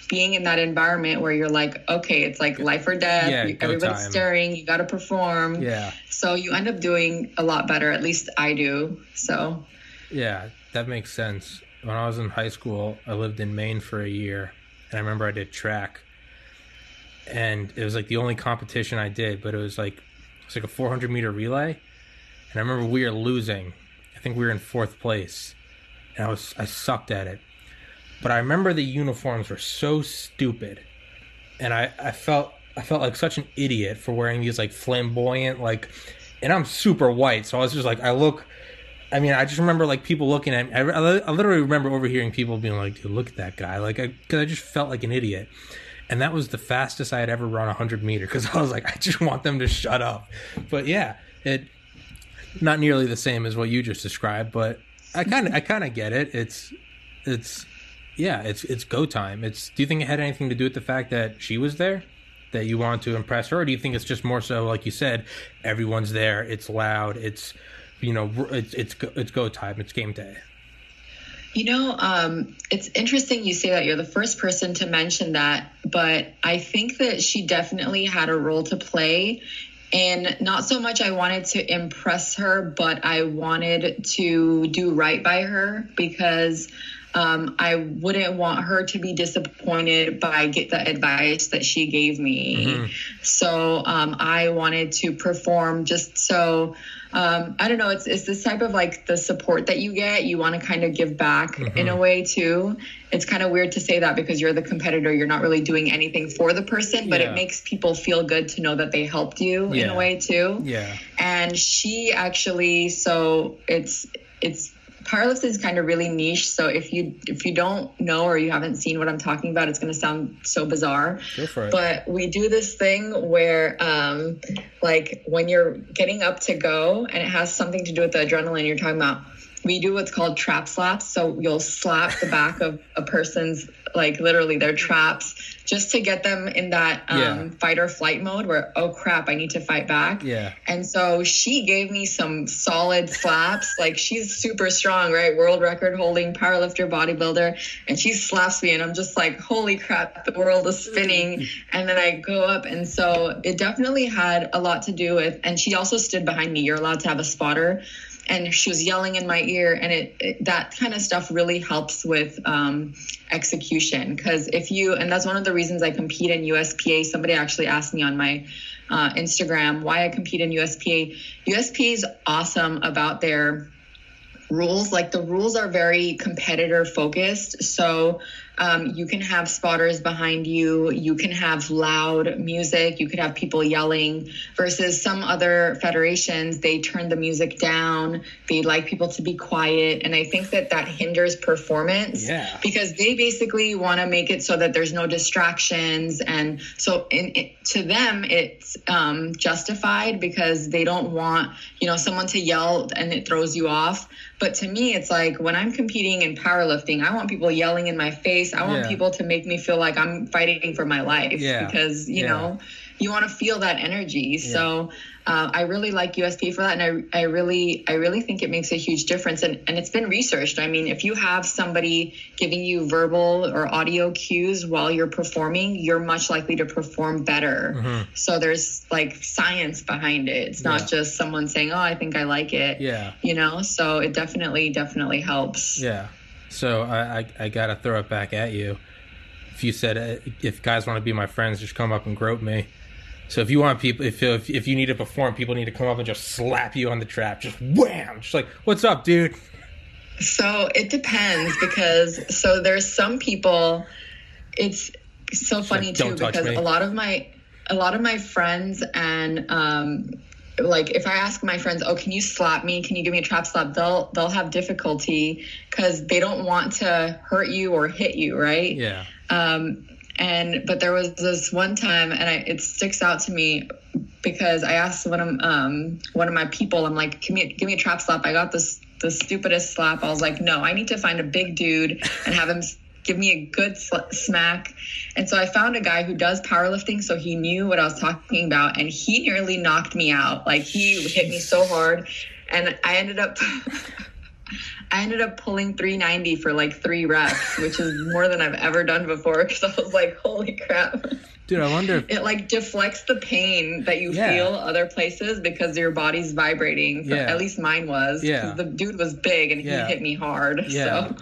being in that environment where you're like okay it's like life or death Yeah, everybody's time. staring you got to perform Yeah. so you end up doing a lot better at least i do so Yeah, that makes sense. When I was in high school, I lived in Maine for a year, and I remember I did track, and it was like the only competition I did, but it was like it was like a 400 meter relay, and I remember we were losing. I think we were in fourth place, and I was I sucked at it, but I remember the uniforms were so stupid, and I I felt I felt like such an idiot for wearing these like flamboyant like, and I'm super white, so I was just like I look. I mean, I just remember like people looking at me. I, I I literally remember overhearing people being like, "Dude, look at that guy!" Like, because I, just felt like an idiot, and that was the fastest I had ever run a hundred meter. Because I was like, I just want them to shut up. But yeah, it not nearly the same as what you just described, but I kind of I kind of get it. It's it's yeah, it's it's go time. It's do you think it had anything to do with the fact that she was there? That you wanted to impress her, or do you think it's just more so, like you said, everyone's there, it's loud, it's you know, it's it's it's go time, it's game day. You know, um, it's interesting you say that. You're the first person to mention that, but I think that she definitely had a role to play. And not so much I wanted to impress her, but I wanted to do right by her because um, I wouldn't want her to be disappointed by get the advice that she gave me. So um, I wanted to perform just so um, I don't know. It's it's this type of like the support that you get. You want to kind of give back in a way too. It's kind of weird to say that because you're the competitor. You're not really doing anything for the person, but Yeah. it makes people feel good to know that they helped you in a way too Yeah, and she actually so it's it's powerlifting is kind of really niche so if you if you don't know or you haven't seen what i'm talking about it's going to sound so bizarre go for it. but we do this thing where um like when you're getting up to go and it has something to do with the adrenaline you're talking about we do what's called trap slaps so you'll slap the back of a person's like literally their traps just to get them in that um, Yeah. fight or flight mode where oh crap i need to fight back yeah, and so she gave me some solid slaps. Like she's super strong, right? World record holding powerlifter, bodybuilder. And she slaps me and I'm just like, holy crap, the world is spinning. And then I go up. And so it definitely had a lot to do with, and she also stood behind me. You're allowed to have a spotter. And she was yelling in my ear and it, it that kind of stuff really helps with um, execution. Because if you and that's one of the reasons i compete in uspa somebody actually asked me on my uh, instagram why i compete in uspa uspa is awesome about their rules. Like the rules are very competitor focused so um, you can have spotters behind you. You can have loud music. You could have people yelling versus some other federations. They turn the music down. They like people to be quiet. And i think that that hinders performance Yeah. because they basically want to make it so that there's no distractions. And so in, it, to them it's um, justified because they don't want you know someone to yell and it throws you off but to me it's like when i'm competing in powerlifting i want people yelling in my face i want Yeah. people to make me feel like i'm fighting for my life Yeah. because you Yeah. know you want to feel that energy so uh, i really like uspa for that and I, I really i really think it makes a huge difference and, and it's been researched i mean if you have somebody giving you verbal or audio cues while you're performing you're much likely to perform better so there's like science behind it it's not Yeah. just someone saying oh i think i like it Yeah. you know so it definitely definitely helps Yeah. So I, I, I got to throw it back at you. If you said uh, if guys want to be my friends, just come up and grope me. So if you want people, if, if if you need to perform, people need to come up and just slap you on the trap, just wham, just like, what's up, dude? So it depends because so there's some people it's so funny like, too because me." a lot of my a lot of my friends and um like if I ask my friends, "Oh, can you slap me? Can you give me a trap slap?" They'll they'll have difficulty cuz they don't want to hurt you or hit you, right? Yeah. Um, and but there was this one time, and I, it sticks out to me because I asked one of um, one of my people, I'm like, "Give me give me a trap slap." I got this the stupidest slap. I was like, "No, I need to find a big dude and have him." Give me a good sl- smack. And so I found a guy who does powerlifting, so he knew what I was talking about, and he nearly knocked me out. Like he hit me so hard, and I ended up I ended up pulling 390 for like three reps, which is more than I've ever done before. Because I was like, "Holy crap!" Dude, I wonder if It like deflects the pain that you Yeah. feel other places because your body's vibrating. So Yeah. At least mine was. Yeah. The dude was big and Yeah. he hit me hard. Yeah. So,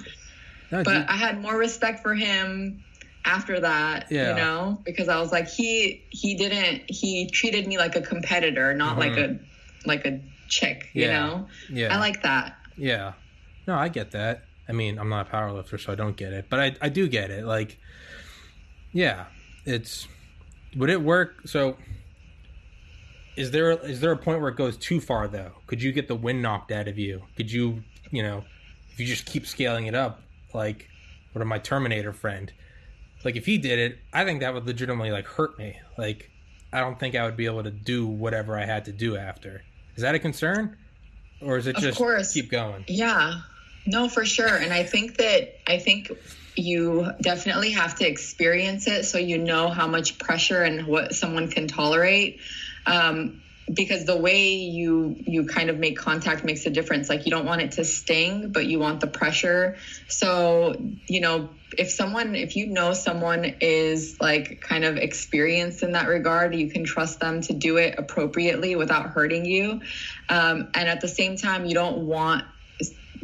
no, but dude, I had more respect for him after that. Yeah. You know, because I was like, he he didn't he treated me like a competitor, not like a like a chick. You Mm-hmm. Know. yeah, I like that. Yeah. No, I get that. I mean, I'm not a power lifter, so I don't get it, but I I do get it. Like, yeah, it's would it work? So, is there is there a point where it goes too far though? Could you get the wind knocked out of you? Could you, you know, if you just keep scaling it up, like what of my Terminator friend, like if he did it, I think that would legitimately like hurt me. Like, I don't think I would be able to do whatever I had to do after. Is that a concern, or is it Of just course. keep going? Yeah, no, for sure. And I think that I think you definitely have to experience it so you know how much pressure and what someone can tolerate. Um, because the way you you kind of make contact makes a difference. Like you don't want it to sting but you want the pressure. So you know if someone if you know someone is like kind of experienced in that regard you can trust them to do it appropriately without hurting you. Um, and at the same time you don't want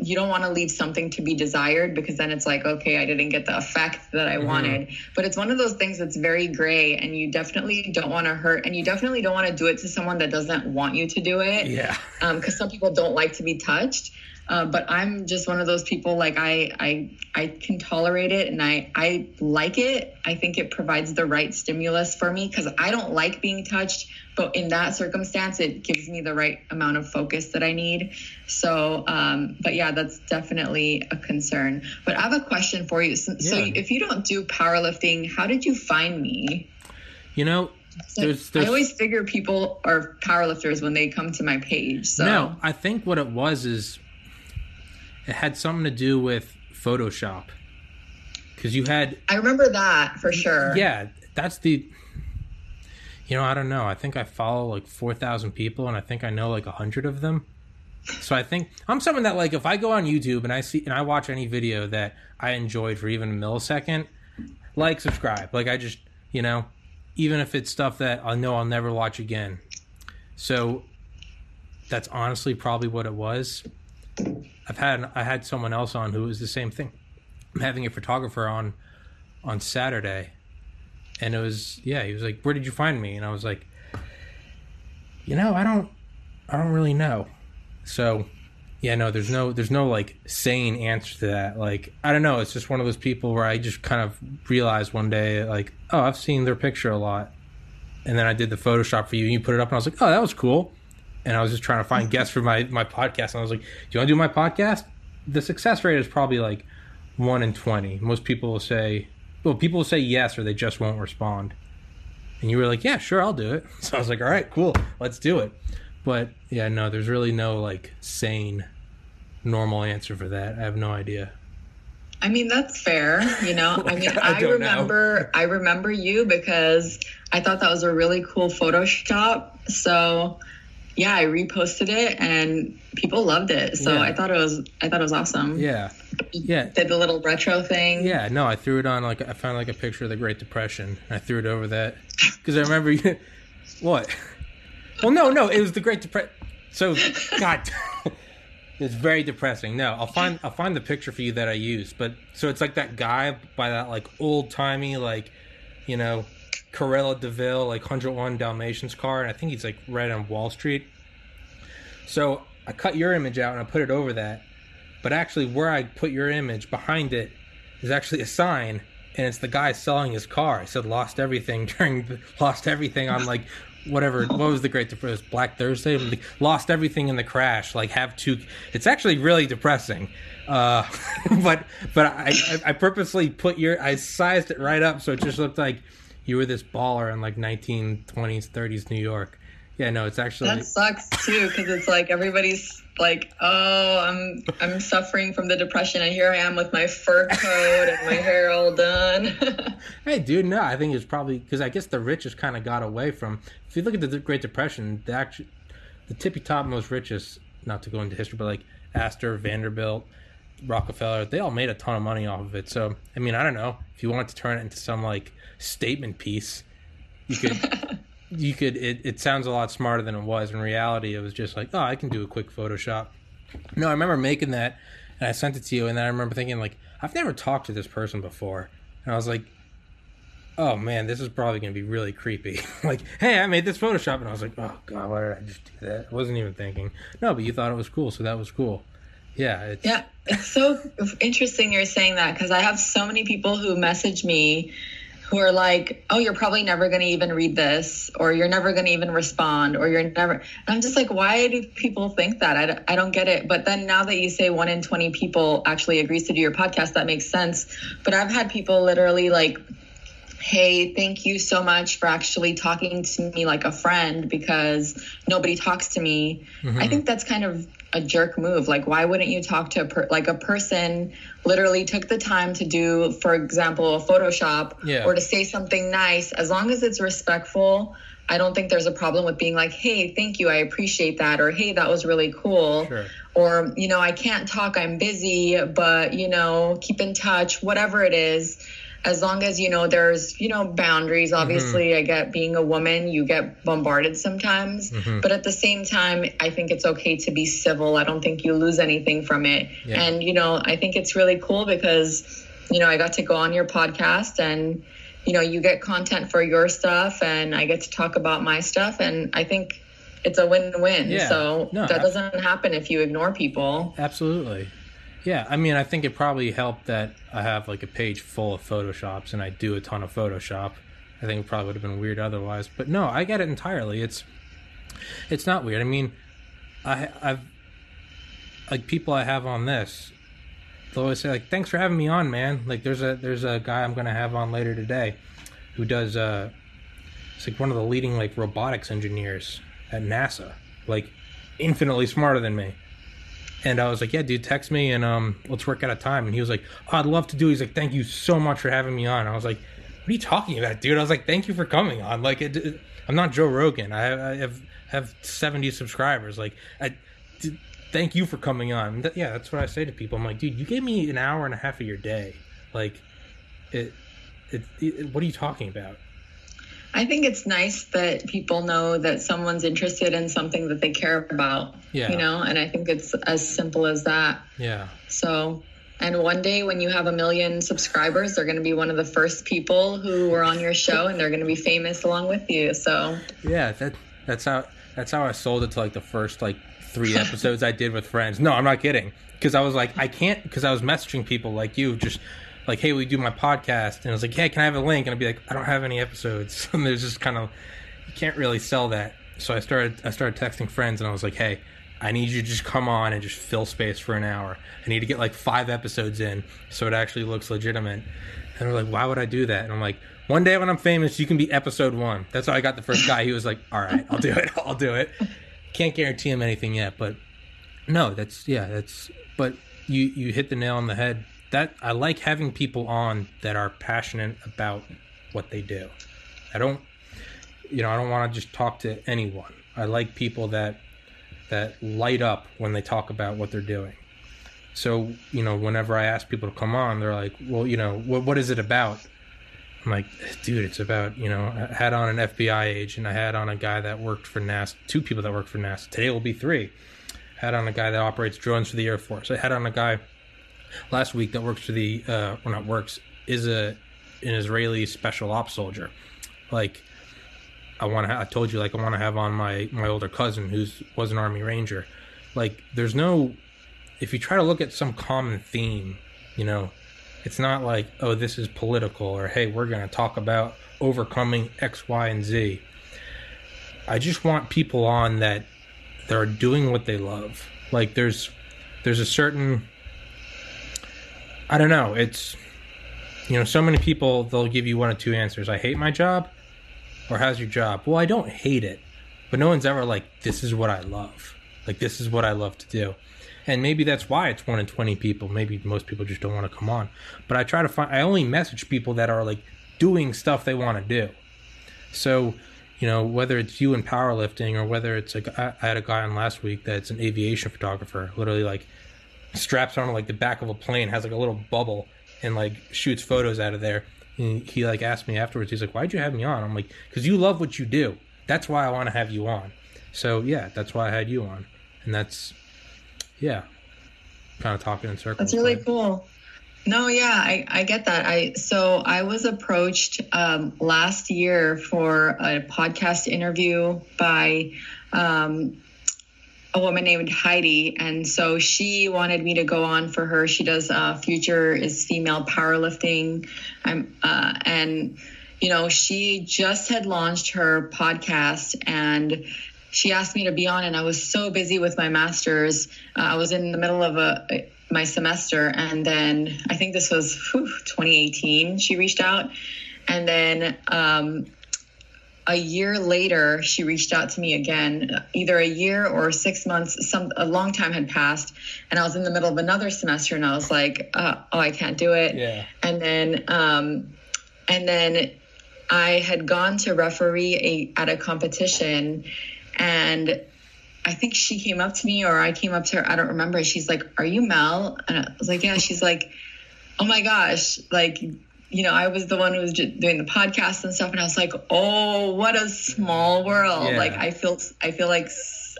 you don't want to leave something to be desired because then it's like okay i didn't get the effect that i mm-hmm. wanted but it's one of those things that's very gray and you definitely don't want to hurt and you definitely don't want to do it to someone that doesn't want you to do it Yeah. Um, because some people don't like to be touched. Uh, but I'm just one of those people like I I I can tolerate it and I I like it. I think it provides the right stimulus for me because I don't like being touched, but in that circumstance, it gives me the right amount of focus that I need. So, um, but yeah, that's definitely a concern. But I have a question for you. So, so if you don't do powerlifting, how did you find me? You know, there's, there's I always figure people are powerlifters when they come to my page. So no. I think what it was is it had something to do with Photoshop because you had I remember that for sure. yeah. That's the. You know, I don't know. I think I follow like four thousand people, and I think I know like a hundred of them. So I think I'm someone that like if I go on YouTube and I see and I watch any video that I enjoyed for even a millisecond, like subscribe. Like I just you know, even if it's stuff that I know I'll never watch again. So that's honestly probably what it was. I've had I had someone else on who was the same thing. I'm having a photographer on on Saturday, and it was yeah. He was like, "Where did you find me?" And I was like, "You know, I don't, I don't really know." So, yeah, no, there's no there's no like sane answer to that. Like, I don't know. It's just one of those people where I just kind of realized one day, like, oh, I've seen their picture a lot, and then I did the Photoshop for you, and you put it up, and I was like, oh, that was cool. And I was just trying to find guests for my my podcast, and I was like, do you want to do my podcast? The success rate is probably like one in twenty. Most people will say, well, people will say yes, or they just won't respond. And you were like, yeah, sure, I'll do it. So I was like, all right, cool, let's do it. But yeah, no, there's really no like sane, normal answer for that. I have no idea. I mean, that's fair. You know, I mean, I I, remember, I remember you because I thought that was a really cool Photoshop. So, yeah, I reposted it and people loved it. So Yeah. I thought it was, I thought it was awesome. Yeah, yeah, Did the little retro thing. yeah. No, I threw it on like I found like a picture of the Great Depression. I threw it over that because I remember you. What? Well, no, no, it was the Great Depression. So, God, it's very depressing. No, I'll find I'll find the picture for you that I used. But so it's like that guy by that like old timey like, you know, Cruella de Vil like 101 Dalmatians car, and I think he's like right on Wall Street. So I cut your image out and I put it over that. But actually, where I put your image behind it is actually a sign, and it's the guy selling his car. It said "lost everything" during lost everything on like whatever. What was the great depression? Black Thursday. Like, Lost everything in the crash. Like have two. It's actually really depressing. Uh, but but I, I I purposely put your I sized it right up so it just looked like you were this baller in like 1920s 30s New York. Yeah, no, it's actually That sucks too, because it's like everybody's like, "Oh, I'm I'm suffering from the depression, and here I am with my fur coat and my hair all done." Hey, dude, no, I think it's probably because I guess the richest kind of got away from. If you look at the Great Depression, the actual, the tippy top most richest, not to go into history, but like Astor, Vanderbilt, Rockefeller, they all made a ton of money off of it. So, I mean, I don't know if you wanted to turn it into some like statement piece, you could. you could. It, it sounds a lot smarter than it was. In reality, it was just like, oh, I can do a quick Photoshop. No, I remember making that, and I sent it to you, and then I remember thinking like, I've never talked to this person before, and I was like, oh man, this is probably going to be really creepy. like, hey, I made this Photoshop, and I was like, oh god, why did I just do that? I wasn't even thinking. No, but you thought it was cool, so that was cool. Yeah, it's, Yeah, it's so interesting you're saying that because I have so many people who message me who are like, "Oh, you're probably never going to even read this, or you're never going to even respond, or you're never." And I'm just like, why do people think that? I don't, I don't get it. But then now that you say one in 20 people actually agrees to do your podcast, that makes sense. But I've had people literally like hey, thank you so much for actually talking to me like a friend because nobody talks to me. I mm-hmm. think that's kind of a jerk move. Like, why wouldn't you talk to a per- like a person literally took the time to do, for example, a Photoshop Yeah. or to say something nice, as long as it's respectful. I don't think there's a problem with being like, hey, thank you, I appreciate that, or hey, that was really cool Sure. or you know i can't talk i'm busy but you know keep in touch whatever it is as long as you know there's you know boundaries mm-hmm. obviously i get being a woman you get bombarded sometimes. Mm-hmm. But at the same time i think it's okay to be civil. I don't think you lose anything from it. Yeah. and you know i think it's really cool because you know i got to go on your podcast and you know you get content for your stuff and i get to talk about my stuff. And i think it's a win-win. Yeah. so No, that doesn't happen if you ignore people. Absolutely. Yeah, I mean, I think it probably helped that I have like a page full of Photoshops and I do a ton of Photoshop. I think it probably would have been weird otherwise. But no, I get it entirely. It's it's not weird. I mean, I I've like people I have on this. They'll always say like, "Thanks for having me on, man." Like, there's a there's a guy I'm gonna have on later today, who does uh, it's like one of the leading like robotics engineers at NASA, like infinitely smarter than me. And I was like, "Yeah, dude, text me and um, let's work out a time." And he was like, oh, "I'd love to do." it." He's like, "Thank you so much for having me on." I was like, "What are you talking about, dude?" I was like, "Thank you for coming on." Like, it, it- I'm not Joe Rogan. I, I have have 70 subscribers. Like, I d- thank you for coming on. Th- yeah, that's what I say to people. I'm like, dude, you gave me an hour and a half of your day. Like, it, it, it what are you talking about? I think it's nice that people know that someone's interested in something that they care about. Yeah. You know, and I think it's as simple as that. Yeah. So, and one day when you have a million subscribers, they're going to be one of the first people who were on your show and they're going to be famous along with you. So, Yeah, that that's how that's how I sold it to like the first like three episodes I did with friends. No, I'm not kidding. Because I was like, I can't because I was messaging people like you, just like, hey, we do my podcast, and I was like, hey, can I have a link? And I'd be like, I don't have any episodes, and there's just kind of you can't really sell that. So I started I started texting friends, and I was like, hey, I need you to just come on and just fill space for an hour. I need to get like five episodes in so it actually looks legitimate. And they're like, why would I do that? And I'm like, one day when I'm famous, you can be episode one. That's how I got the first guy. He was like, all right, I'll do it. I'll do it. Can't guarantee him anything yet, but no, that's yeah, that's. But you you hit the nail on the head. That I like having people on that are passionate about what they do. I don't, you know, I don't want to just talk to anyone. I like people that that light up when they talk about what they're doing. So, you know, whenever I ask people to come on, they're like, well, you know, what, what is it about? I'm like, dude, it's about, you know, I had on an FBI agent. I had on a guy that worked for NASA, two people that worked for NASA. Today will be three. had on a guy that operates drones for the Air Force. I had on a guy last week that works for the, uh, well, not works, is a, an Israeli special ops soldier. Like, I want to. I told you, like, I want to have on my my older cousin who's was an Army Ranger. Like, there's no. If you try to look at some common theme, you know, it's not like, oh, this is political or hey, we're going to talk about overcoming X, Y, and Z. I just want people on that that are doing what they love. Like, there's there's a certain. I don't know. It's you know, so many people they'll give you one of two answers. I hate my job or how's your job? Well, I don't hate it, but no one's ever like, this is what I love. Like, this is what I love to do. And maybe that's why it's one in 20 people. Maybe most people just don't want to come on. But I try to find, I only message people that are like doing stuff they want to do. So, you know, whether it's you in powerlifting or whether it's like, I had a guy on last week that's an aviation photographer, literally like straps on like the back of a plane, has like a little bubble and like shoots photos out of there. And he like asked me afterwards he's like why'd you have me on? I'm like because you love what you do. That's why i want to have you on so yeah that's why i had you on. And that's yeah kind of talking in circles That's really but- cool. No, yeah, I, I get that. I so I was approached um, last year for a podcast interview by um, a woman named Heidi, and so she wanted me to go on for her. She does uh, future is female powerlifting, I'm uh, and you know she just had launched her podcast and she asked me to be on and i was so busy with my masters. Uh, i was in the middle of a my semester and then i think this was whew, 2018 she reached out. And then um, a year later she reached out to me again either a year or six months some a long time had passed and i was in the middle of another semester and i was like uh, oh i can't do it Yeah. and then um, and then i had gone to referee a, at a competition and I think she came up to me or I came up to her. I don't remember. She's like, Are you Mel? And I was like, Yeah. She's like, Oh my gosh. Like, you know, I was the one who was doing the podcast and stuff. And I was like, Oh, what a small world. Yeah. Like, I feel, I feel like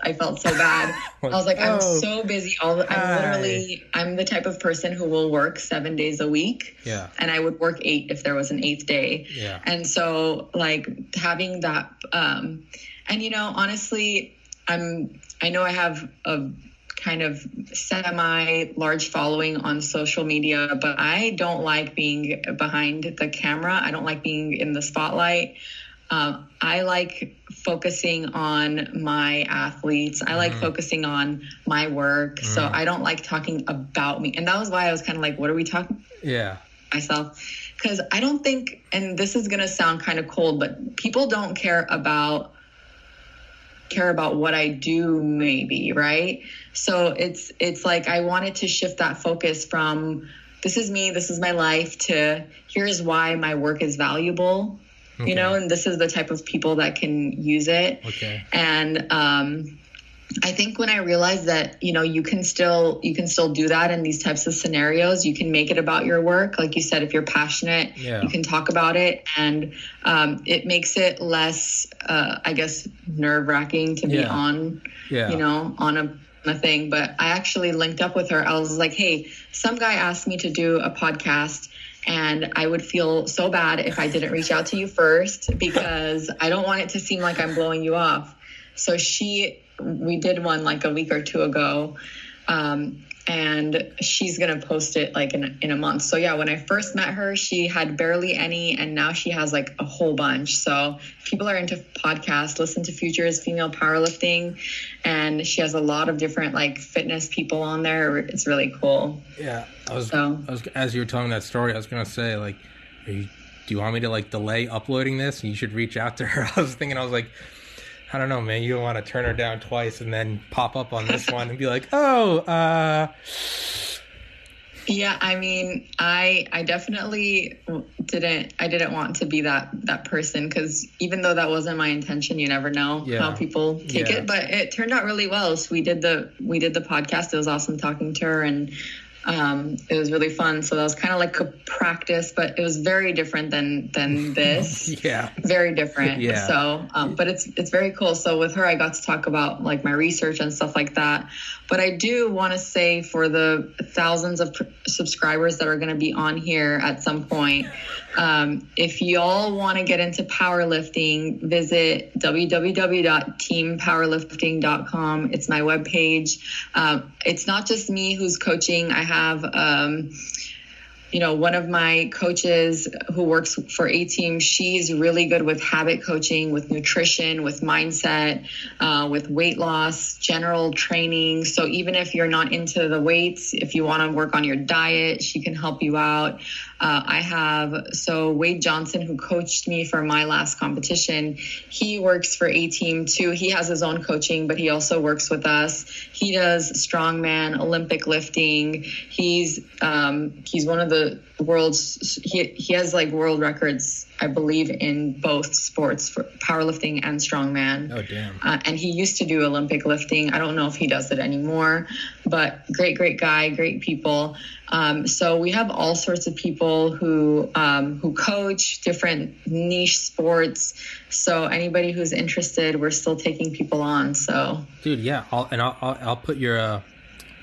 I felt so bad. I was like, I'm Oh. so busy. All the, I'm literally, I'm the type of person who will work seven days a week. yeah And I would work eight if there was an eighth day. yeah And so like having that um and you know honestly I'm I know I have a kind of semi large following on social media but I don't like being behind the camera. I don't like being in the spotlight. Um, I like focusing on my athletes. I like focusing on my work. So I don't like talking about me. And that was why I was kind of like, what are we talking yeah myself because I don't think, and this is gonna sound kind of cold, but people don't care about care about what I do, maybe right. So it's it's like I wanted to shift that focus from this is me, this is my life to here's why my work is valuable, you know, and this is the type of people that can use it. Okay. And um I think when I realized that you know you can still you can still do that in these types of scenarios, you can make it about your work. Like you said, if you're passionate, Yeah. you can talk about it, and um, it makes it less, uh, I guess, nerve wracking to be Yeah. on, Yeah. you know, on a, a thing. But I actually linked up with her. I was like, hey, some guy asked me to do a podcast. And I would feel so bad if I didn't reach out to you first because I don't want it to seem like I'm blowing you off. So she, we did one like a week or two ago, um, and she's gonna post it like in, in a month. So yeah, when I first met her, she had barely any, and now she has like a whole bunch. So people are into podcasts, listen to Futures Female Powerlifting, and she has a lot of different like fitness people on there. It's really cool. Yeah, I was, So- I was as you were telling that story, I was gonna say like, you, do you want me to like delay uploading this? You should reach out to her. I was thinking, I was like, I don't know, man. You don't want to turn her down twice and then pop up on this one and be like, oh, uh, Yeah, I mean, I I definitely didn't I didn't want to be that that person because even though that wasn't my intention, you never know Yeah. how people take Yeah. it. But it turned out really well. So we did the we did the podcast. It was awesome talking to her, and um, it was really fun. So that was kind of like a practice, but it was very different than than this yeah, very different. Yeah. So, um, but it's it's very cool. So with her, I got to talk about like my research and stuff like that. But I do want to say for the thousands of subscribers that are going to be on here at some point, um, if y'all want to get into powerlifting, visit www.teampowerlifting.com. It's my webpage. Um, it's not just me who's coaching. I have. Um, you know, one of my coaches who works for A Team, she's really good with habit coaching, with nutrition, with mindset, uh, with weight loss, general training. So even if you're not into the weights, if you want to work on your diet, she can help you out. Uh, I have so Wade Johnson, who coached me for my last competition, he works for A Team too. He has his own coaching, but he also works with us. He does strongman, Olympic lifting. He's um, he's one of the world's he he has like world records, I believe, in both sports for powerlifting and strongman. oh damn, Uh, and he used to do Olympic lifting. I don't know if he does it anymore, but great, great guy, great people. Um, so we have all sorts of people who um, who coach different niche sports. So anybody who's interested, we're still taking people on. So dude. Yeah, I'll, and I'll, I'll I'll put your uh,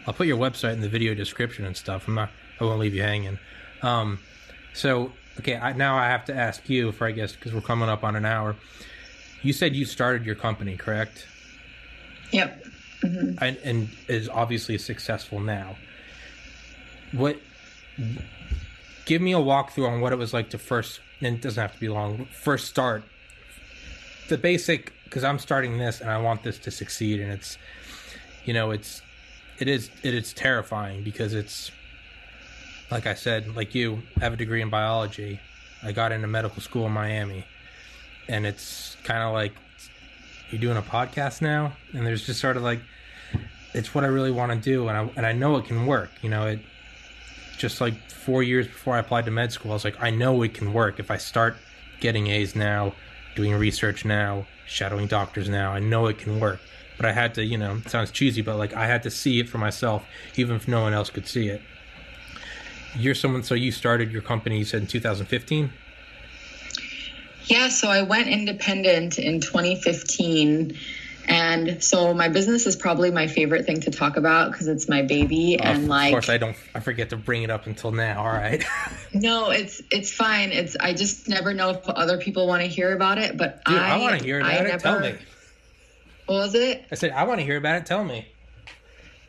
I'll put your website in the video description and stuff. I'm not, I won't leave you hanging. Um, so okay, I, now I have to ask you for I guess because we're coming up on an hour. You said you started your company, correct? yep. and, and is obviously successful now. What? Give me a walkthrough on what it was like to first. And it doesn't have to be long. First start. The basic, because I'm starting this and I want this to succeed, and it's, you know, it's, it is, it is terrifying because it's, like I said, like you have a degree in biology. I got into medical school in Miami, and it's kind of like you're doing a podcast now, and there's just sort of like it's what I really want to do, and I and I know it can work. You know, it just like four years before I applied to med school, I was like, I know it can work if I start getting A's now, doing research now, shadowing doctors now. I know it can work, but I had to, you know, sounds cheesy, but like I had to see it for myself, even if no one else could see it. You're someone, so you started your company, you said in 2015. Yeah, so I went independent in 2015. And so my business is probably my favorite thing to talk about because it's my baby and like, of course, I don't, I forget to bring it up until now. All right. no, it's it's fine. It's I just never know if other people want to hear about it, but Dude, I I, want to hear about I it. never- Tell me. What was it? I said, I want to hear about it. Tell me.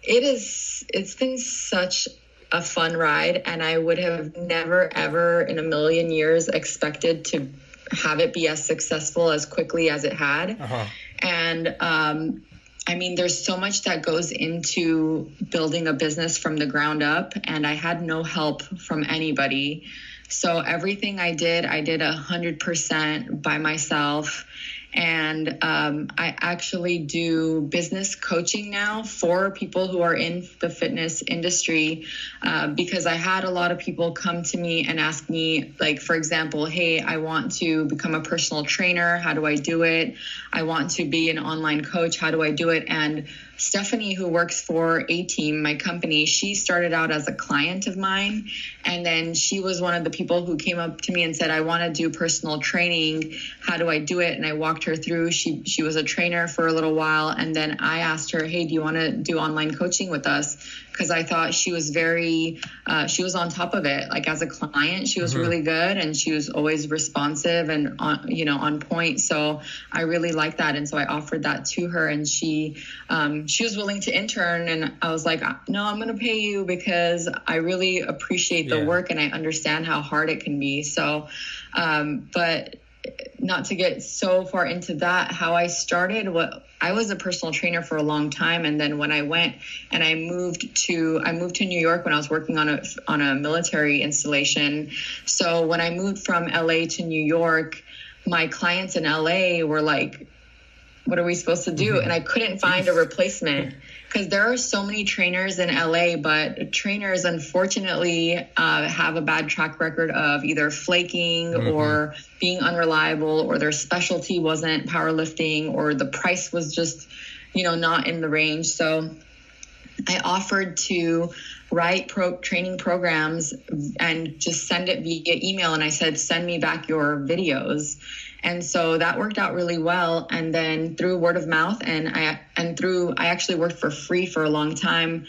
It is it's been such a fun ride and I would have never ever in a million years expected to have it be as successful as quickly as it had. Uh-huh. And um, I mean, there's so much that goes into building a business from the ground up, and I had no help from anybody. So everything I did, I did a hundred percent by myself. and um, I actually do business coaching now for people who are in the fitness industry uh, because I had a lot of people come to me and ask me, like, for example, hey, I want to become a personal trainer. How do I do it? I want to be an online coach. How do I do it? And Stephanie, who works for A Team, my company, she started out as a client of mine. And then she was one of the people who came up to me and said, I want to do personal training. How do I do it? And I walked her through. She she was a trainer for a little while. And then I asked her, Hey, do you want to do online coaching with us? Because I thought she was very, uh, she was on top of it. Like as a client, she was mm-hmm. really good and she was always responsive and on, you know, on point. So I really liked that. And so I offered that to her and she, um, she was willing to intern and I was like, no, I'm going to pay you because I really appreciate the yeah. work and I understand how hard it can be. So, um, but not to get so far into that, how I started, what I was a personal trainer for a long time. And then when I went and I moved to, I moved to New York when I was working on a, on a military installation. So when I moved from LA to New York, my clients in LA were like, what are we supposed to do? Mm-hmm. And I couldn't find a replacement because there are so many trainers in LA, but trainers unfortunately uh, have a bad track record of either flaking mm-hmm. or being unreliable, or their specialty wasn't powerlifting, or the price was just, you know, not in the range. So I offered to write pro training programs and just send it via email. And I said, send me back your videos and so that worked out really well and then through word of mouth and i and through i actually worked for free for a long time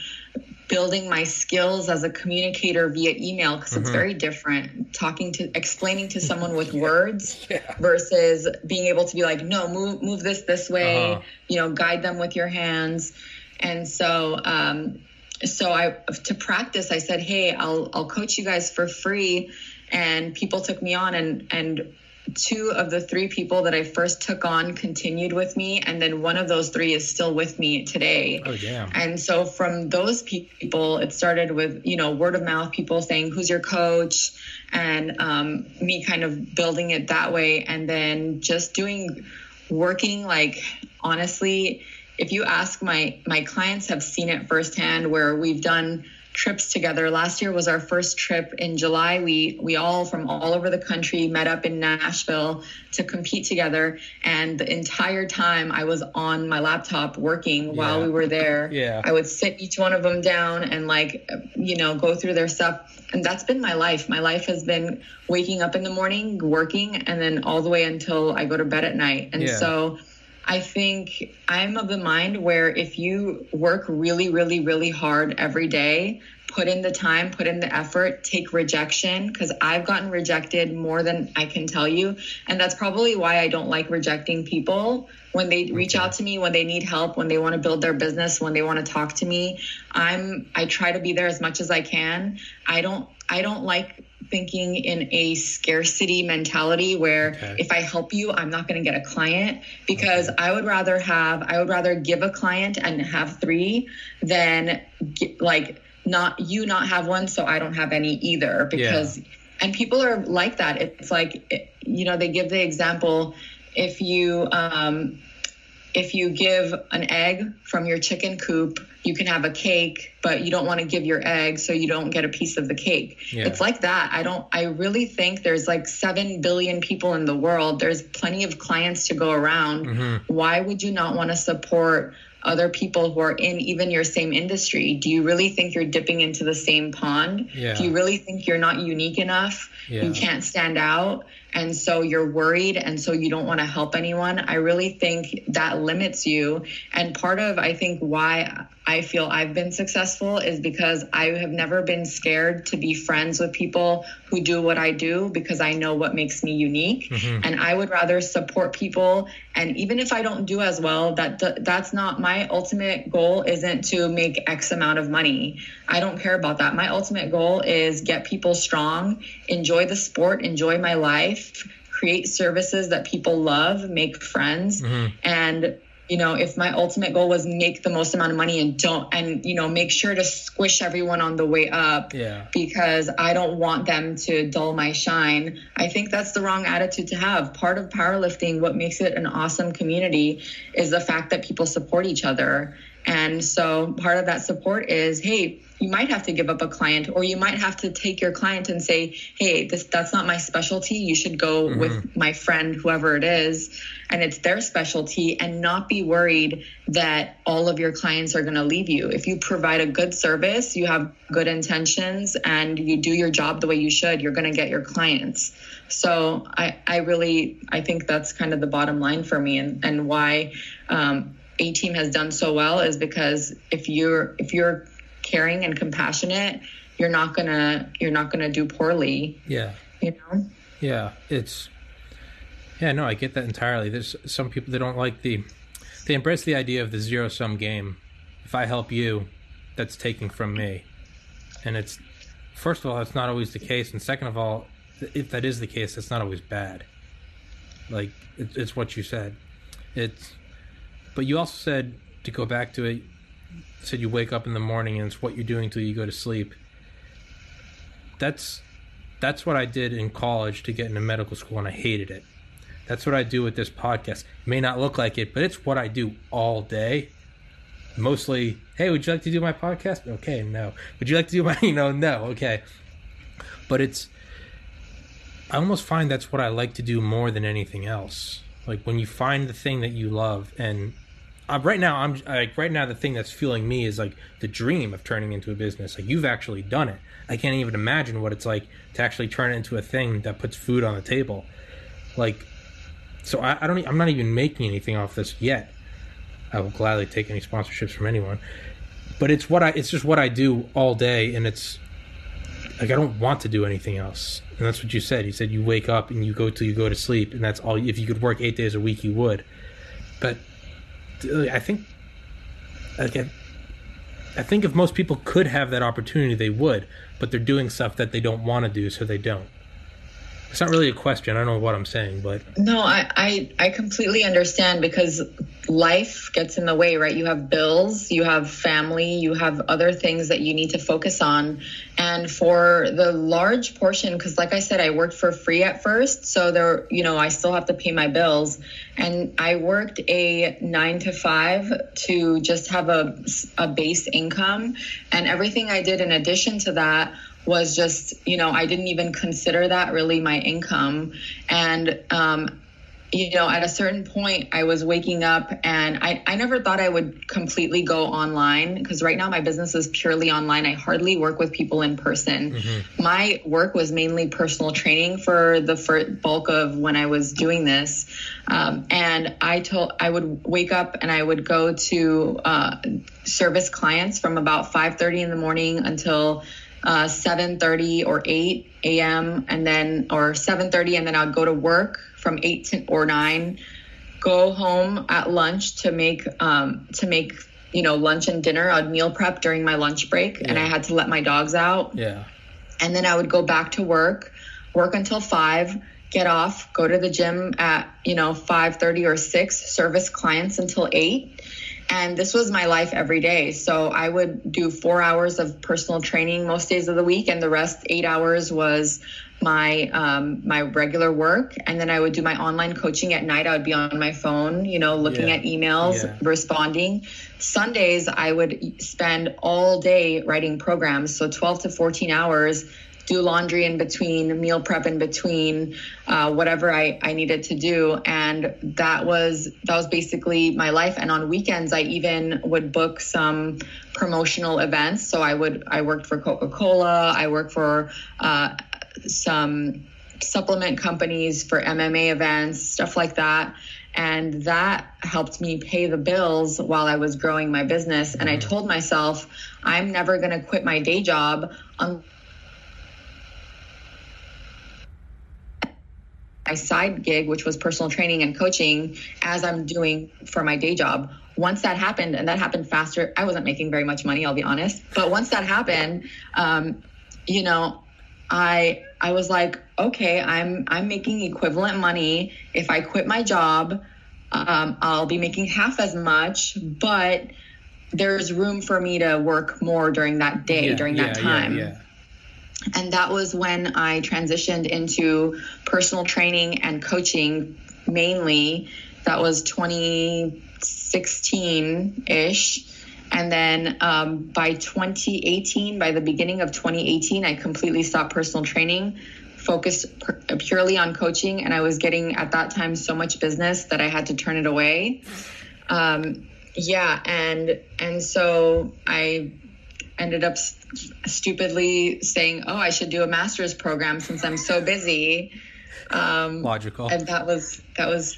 building my skills as a communicator via email because mm-hmm. it's very different talking to explaining to someone with yeah. words yeah. versus being able to be like no move move this this way uh-huh. you know guide them with your hands and so um so i to practice i said hey i'll i'll coach you guys for free and people took me on and and two of the three people that I first took on continued with me, and then one of those three is still with me today. Oh, damn. And so from those people, it started with, you know, word of mouth, people saying, Who's your coach? And um, me kind of building it that way. And then just doing, working like, honestly, if you ask my my clients have seen it firsthand where we've done trips together. Last year was our first trip in July. We we all from all over the country met up in Nashville to compete together and the entire time I was on my laptop working yeah. while we were there. Yeah. I would sit each one of them down and like you know go through their stuff and that's been my life. My life has been waking up in the morning, working and then all the way until I go to bed at night. And yeah. so I think I'm of the mind where if you work really, really, really hard every day, put in the time, put in the effort, take rejection, because I've gotten rejected more than I can tell you. And that's probably why I don't like rejecting people when they reach out to me, when they need help, when they want to build their business, when they want to talk to me. I'm I try to be there as much as I can. I don't I don't like thinking in a scarcity mentality where okay. if I help you, I'm not going to get a client because okay. I would rather have, I would rather give a client and have three than get, like not you not have one. So I don't have any either because, yeah. and people are like that. It's like, you know, they give the example if you, um, if you give an egg from your chicken coop, you can have a cake, but you don't want to give your egg so you don't get a piece of the cake. Yeah. It's like that. I don't I really think there's like 7 billion people in the world. There's plenty of clients to go around. Mm-hmm. Why would you not want to support other people who are in even your same industry? Do you really think you're dipping into the same pond? Yeah. Do you really think you're not unique enough? Yeah. You can't stand out? And so you're worried and so you don't want to help anyone. I really think that limits you. And part of i think why i feel i've been successful is because i have never been scared to be friends with people who do what i do because i know what makes me unique. Mm-hmm. and i would rather support people and even if i don't do as well that that's not my ultimate goal isn't to make x amount of money. I don't care about that. My ultimate goal is get people strong enjoy the sport enjoy my life create services that people love, make friends, mm-hmm. and you know, if my ultimate goal was make the most amount of money and don't, and, you know, make sure to squish everyone on the way up Yeah. because I don't want them to dull my shine, I think that's the wrong attitude to have. Part of powerlifting, what makes it an awesome community is the fact that people support each other. And so part of that support is, hey, you might have to give up a client or you might have to take your client and say, hey, this that's not my specialty. You should go with my friend, whoever it is, and it's their specialty and not be worried that all of your clients are going to leave you. If you provide a good service, you have good intentions and you do your job the way you should, you're going to get your clients. So I, I really, I think that's kind of the bottom line for me and, and why, um, a team has done so well is because if you're if you're caring and compassionate you're not gonna you're not gonna do poorly Yeah. you know Yeah, it's yeah, no, I get that entirely. There's some people that don't like the they embrace the idea of the zero sum game. If I help you, that's taking from me. And it's first of all, that's not always the case, and second of all, if that is the case, that's not always bad. Like it's what you said. It's but you also said to go back to it said you wake up in the morning and it's what you're doing till you go to sleep. That's that's what I did in college to get into medical school, and I hated it. That's what I do with this podcast. It may not look like it, but it's what I do all day. Mostly, hey, would you like to do my podcast? Okay, no. Would you like to do my, you know, no, okay. But it's, I almost find that's what I like to do more than anything else. Like when you find the thing that you love, and uh, right now, I'm like, right now, the thing that's fueling me is like the dream of turning into a business. Like you've actually done it. I can't even imagine what it's like to actually turn it into a thing that puts food on the table. Like, so I, I don't. I'm not even making anything off this yet. I will gladly take any sponsorships from anyone. But it's what I. It's just what I do all day, and it's like I don't want to do anything else. And that's what you said. You said you wake up and you go till you go to sleep, and that's all. If you could work eight days a week, you would. But Uh, I think, I, I think if most people could have that opportunity, they would. But they're doing stuff that they don't want to do, so they don't. It's not really a question. I don't know what I'm saying, but no I, I i completely understand because life gets in the way right? You have bills you have family you have other things that you need to focus on. And for the large portion because like i said i worked for free at first so there you know i still have to pay my bills. And i worked a nine to five to just have a, a base income. And everything i did in addition to that was just you know i didn't even consider that really my income and um you know, at a certain point, I was waking up and I, I never thought I would completely go online because right now my business is purely online. I hardly work with people in person. My work was mainly personal training for the fir- bulk of when I was doing this. Um, and I told I would wake up and I would go to uh, service clients from about 5:30 in the morning until uh, 7:30 or 8 a.m. and then or 7:30 and then I would go to work from 8 to, or 9 go home at lunch to make um, to make you know lunch and dinner I'd meal prep during my lunch break and I had to let my dogs out. Yeah, and then I would go back to work, work until five, get off, go to the gym at you know five thirty or six, service clients until eight, and this was my life every day. So I would do four hours of personal training most days of the week, and the rest eight hours was my um, my regular work, and then I would do my online coaching at night. I would be on my phone, you know, looking Yeah. at emails, Yeah. responding. Sundays, I would spend all day writing programs, so 12 to 14 hours, do laundry in between, meal prep in between, uh, whatever I, I needed to do. And that was that was basically my life. And on weekends, I even would book some promotional events. So I would I worked for Coca Cola, I worked for uh, some supplement companies for MMA events, stuff like that. And that helped me pay the bills while I was growing my business. And I told myself, I'm never going to quit my day job my side gig, which was personal training and coaching, as I'm doing for my day job. Once that happened, and that happened faster, I wasn't making very much money, I'll be honest. But once that happened, um, you know, I I was like, okay, I'm I'm making equivalent money if I quit my job um, I'll be making half as much, but there's room for me to work more during that day, Yeah, during yeah, that time. yeah. And that was when I transitioned into personal training and coaching mainly. That was 2016 ish. And then um, by 2018, by the beginning of 2018, I completely stopped personal training, focused pur- purely on coaching. And I was getting at that time so much business that I had to turn it away. Um, yeah. And, and so I ended up s- stupidly saying, "Oh, I should do a master's program since I'm so busy." Um, Logical. and that was that was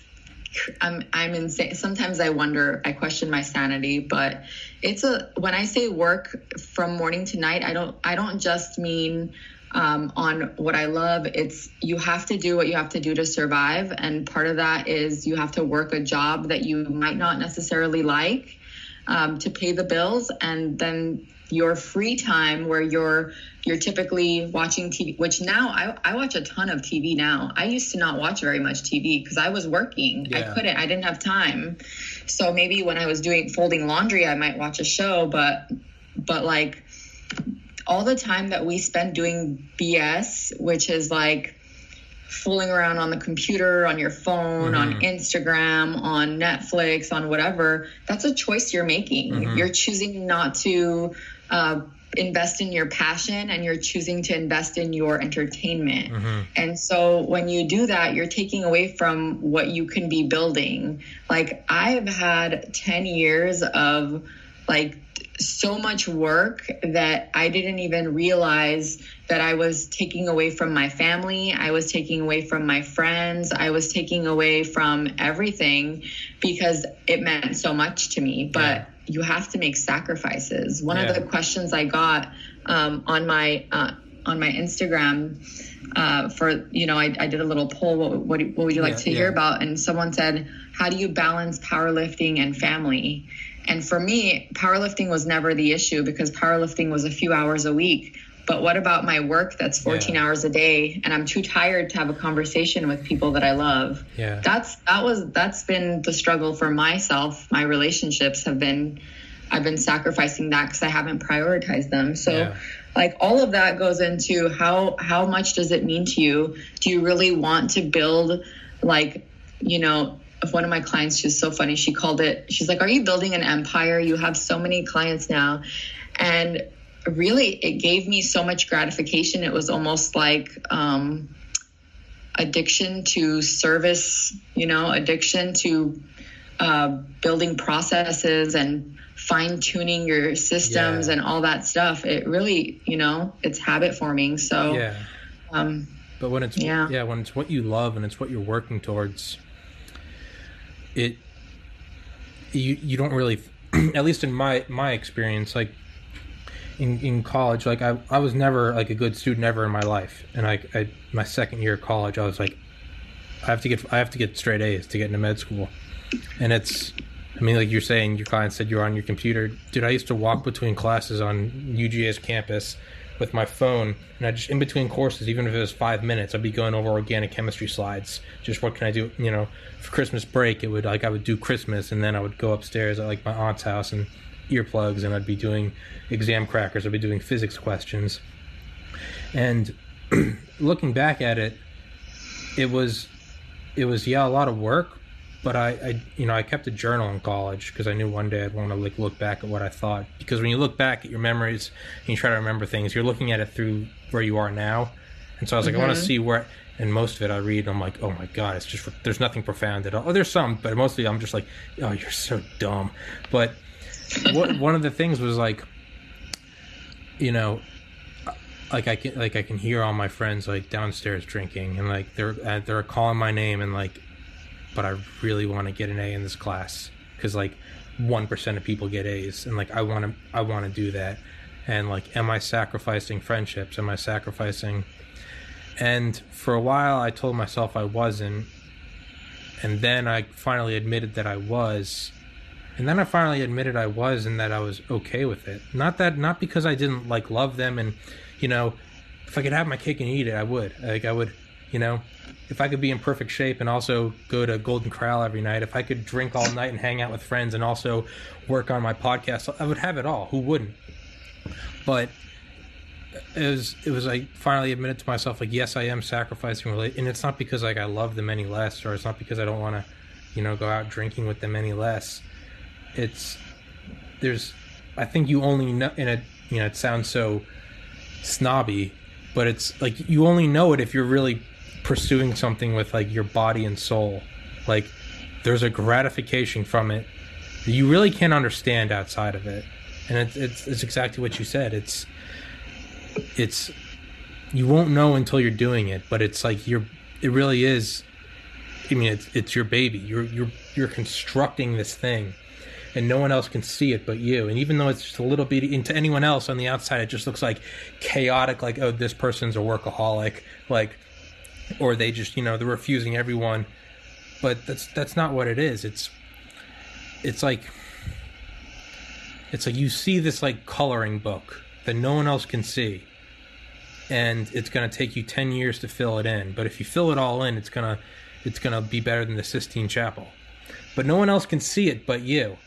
I'm I'm insane. Sometimes I wonder, I question my sanity, but it's a when I say work from morning to night, I don't I don't just mean um, on what I love. It's you have to do what you have to do to survive, and part of that is you have to work a job that you might not necessarily like um, to pay the bills, and then your free time where you're you're typically watching TV, which now I, I watch a ton of TV now. I used to not watch very much TV because I was working. I couldn't, I didn't have time. So maybe when I was doing folding laundry, I might watch a show, but but like all the time that we spend doing BS, which is like fooling around on the computer, on your phone, on mm-hmm. Instagram, on Netflix, on whatever, that's a choice you're making. Mm-hmm. You're choosing not to uh, invest in your passion and you're choosing to invest in your entertainment. Mm-hmm. And so when you do that, you're taking away from what you can be building. Like I've had 10 years of like so much work that I didn't even realize that I was taking away from my family. I was taking away from my friends. I was taking away from everything because it meant so much to me. But Yeah. you have to make sacrifices. One Yeah. of the questions I got um, on my uh, on my Instagram uh, for you know I, I did a little poll. What, what, what would you like Yeah, to hear about? And someone said, "How do you balance powerlifting and family?" And for me, powerlifting was never the issue because powerlifting was a few hours a week. But what about my work that's 14 Yeah. hours a day and I'm too tired to have a conversation with people that I love? Yeah. That's that was that's been the struggle for myself. My relationships have been I've been sacrificing that cuz I haven't prioritized them. So Yeah. like all of that goes into how how much does it mean to you? Do you really want to build like, you know, if one of my clients, she's so funny. She called it, she's like, Are you building an empire? You have so many clients now. And really, it gave me so much gratification. It was almost like um, addiction to service, you know, addiction to uh, building processes and fine tuning your systems Yeah. and all that stuff. It really, you know, it's habit forming. So, yeah. um, But when it's Yeah. yeah. when it's what you love and it's what you're working towards, it you you don't really, at least in my my experience, like in in college, like I I was never like a good student ever in my life, and I, I my second year of college, I was like, I have to get I have to get straight A's to get into med school, and it's. I mean, like you're saying, your client said you're on your computer. Dude, I used to walk between classes on UGA's campus with my phone, and I just in between courses, even if it was five minutes, I'd be going over organic chemistry slides. Just what can I do? You know, for Christmas break, it would like I would do Christmas, and then I would go upstairs at like my aunt's house and earplugs, and I'd be doing Examkrackers. I'd be doing physics questions, and looking back at it, it was it was yeah a lot of work but I, I you know i kept a journal in college because i knew one day i'd want to like look back at what i thought. Because when you look back at your memories and you try to remember things you're looking at it through where you are now. And so i was like i want to mm-hmm. see where and most of it i read and i'm like oh my god it's just there's nothing profound at all. Oh there's some but mostly i'm just like oh you're so dumb. But what, one of the things was like you know like I can like I can hear all my friends like downstairs drinking and like they're uh, they're calling my name and like, but I really want to get an A in this class because like one percent of people get A's and like I want to I want to do that and like am I sacrificing friendships? Am I sacrificing? And for a while I told myself I wasn't, and then I finally admitted that I was. And then I finally admitted I was and that I was okay with it. Not that not because I didn't like love them and you know, if I could have my cake and eat it, I would. Like I would, You know, if I could be in perfect shape and also go to Golden Corral every night, if I could drink all night and hang out with friends and also work on my podcast, I would have it all. Who wouldn't? But it was it was like finally admitted to myself like yes I am sacrificing relate and it's not because like I love them any less or it's not because I don't want to you know go out drinking with them any less it's there's I think you only know in a you know it sounds so snobby but it's like you only know it if you're really pursuing something with like your body and soul. Like there's a gratification from it that you really can't understand outside of it. And it's it's, it's exactly what you said. It's it's you won't know until you're doing it but it's like you're it really is i mean it's it's your baby. You're you're you're constructing this thing and no one else can see it but you. And even though it's just a little bit into anyone else on the outside it just looks like chaotic like oh this person's a workaholic like or they just you know they're refusing everyone. But that's that's not what it is. It's it's like it's like you see this like coloring book that no one else can see and it's going to take you 10 years to fill it in. But if you fill it all in it's going to it's going to be better than the Sistine Chapel. But no one else can see it but you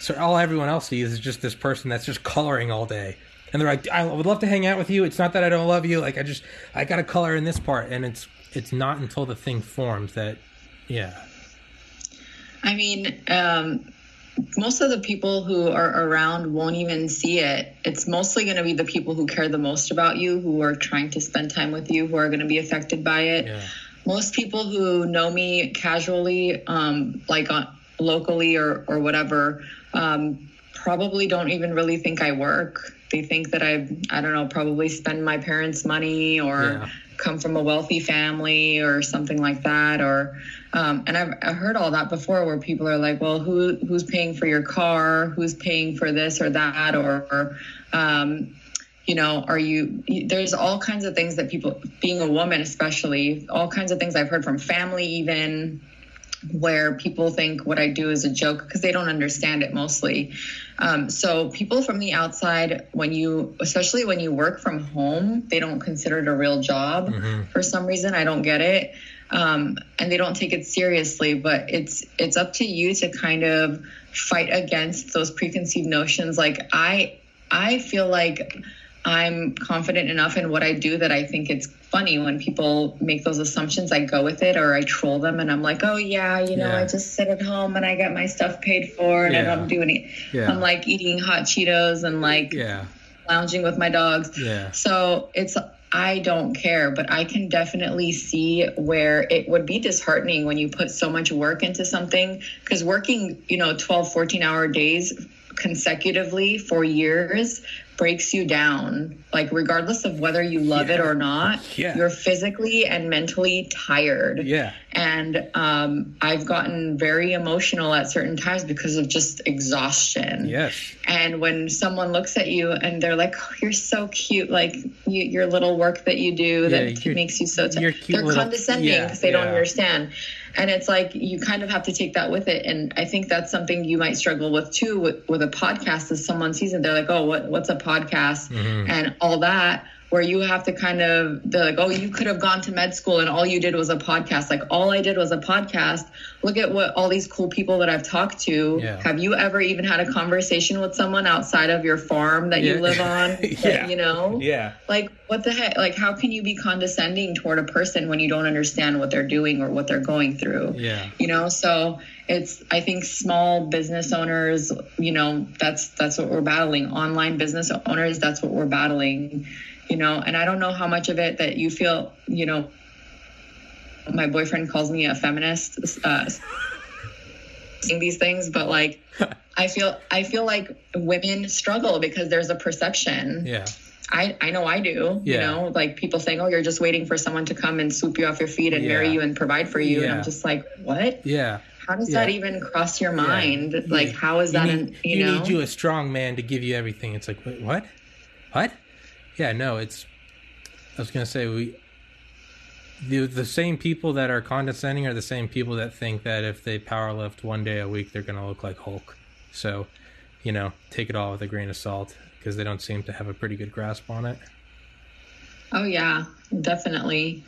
so all everyone else sees is just this person that's just coloring all day. And they're like i would love to hang out with you. It's not that i don't love you. Like i just i gotta color in this part. And it's it's not until the thing forms that yeah. I mean, um, most of the people who are around won't even see it. It's mostly going to be the people who care the most about you, who are trying to spend time with you, who are going to be affected by it. yeah. Most people who know me casually, um, like on, locally or, or whatever, um, probably don't even really think I work. They think that I, I don't know, probably spend my parents' money or Yeah. come from a wealthy family or something like that. Or, um, and I've, I've heard all that before where people are like, well, who, who's paying for your car? Who's paying for this or that? Or, or um, you know, are you, there's all kinds of things that people, being a woman especially, all kinds of things I've heard from family even, where people think what I do is a joke because they don't understand it mostly. Um, so people from the outside, when you, especially when you work from home, they don't consider it a real job for some reason. I don't get it, um, and they don't take it seriously. But it's it's up to you to kind of fight against those preconceived notions. Like I I feel like I'm confident enough in what I do that I think it's funny when people make those assumptions. I go with it or I troll them and I'm like, oh, yeah, you know, Yeah. I just sit at home and I get my stuff paid for and Yeah. I'm doing it. Yeah. I'm like eating hot Cheetos and like yeah lounging with my dogs. Yeah. So it's, I don't care, but I can definitely see where it would be disheartening when you put so much work into something. Because working, you know, 12, 14 hour days consecutively for years breaks you down. Like, regardless of whether you love it or not, Yeah. you're physically and mentally tired. yeah And um, I've gotten very emotional at certain times because of just exhaustion. yes And when someone looks at you and they're like, "Oh, you're so cute," like you, your little work that you do that you're- makes you so, t- you're cute they're little- condescending yeah, because they don't understand. And it's like you kind of have to take that with it. And I think that's something you might struggle with too with, with a podcast. Is someone sees it, they're like, "Oh, what what's a podcast?" Mm-hmm. and all that. Where you have to kind of, they're like, oh, you could have gone to med school and all you did was a podcast. Like, all I did was a podcast. Look at what all these cool people that I've talked to. Yeah. Have you ever even had a conversation with someone outside of your farm that Yeah. you live on? that, Yeah. You know? yeah Like, what the heck? Like, how can you be condescending toward a person when you don't understand what they're doing or what they're going through? yeah you know so it's i think small business owners you know that's that's what we're battling online business owners that's what we're battling you know and i don't know how much of it that you feel you know my boyfriend calls me a feminist uh saying these things but like i feel i feel like women struggle because there's a perception yeah I, I know I do. yeah. You know, like people saying, "Oh, you're just waiting for someone to come and swoop you off your feet and marry you and provide for you." And I'm just like, "What? yeah How does Yeah. that even cross your mind? Like, Yeah. how is you that? need, an, you, know you know, need you a strong man to give you everything it's like wait, what what yeah no it's i was gonna say we the the same people that are condescending are the same people that think that if they power lift one day a week they're gonna look like hulk so you know take it all with a grain of salt because they don't seem to have a pretty good grasp on it oh yeah, definitely.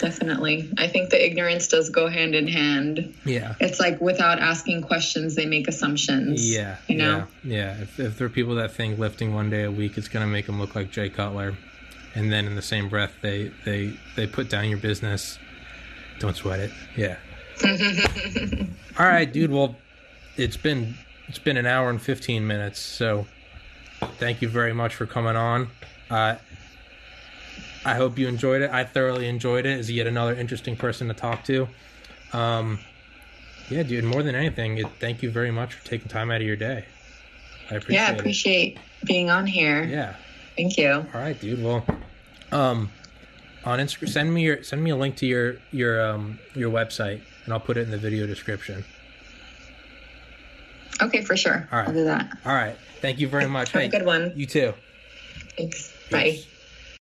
Definitely. I think the ignorance does go hand in hand. Yeah. It's like without asking questions, they make assumptions. Yeah. You know? Yeah. yeah. If, if there are people that think lifting one day a week is going to make them look like Jay Cutler, and then in the same breath they they they put down your business, don't sweat it. Yeah. All right, dude. Well, it's been it's been an hour and fifteen minutes. So, thank you very much for coming on. Uh, I hope you enjoyed it. I thoroughly enjoyed it. As yet another interesting person to talk to. Um, yeah, dude. More than anything, it, thank you very much for taking time out of your day. I appreciate Yeah, I it. appreciate being on here. Yeah. Thank you. All right, dude. Well, um, on Instagram, send me your send me a link to your your um your website, and I'll put it in the video description. Okay, for sure. All right. I'll do that. All right. Thank you very much. Have a good one. You too. Thanks. Bye. Peace.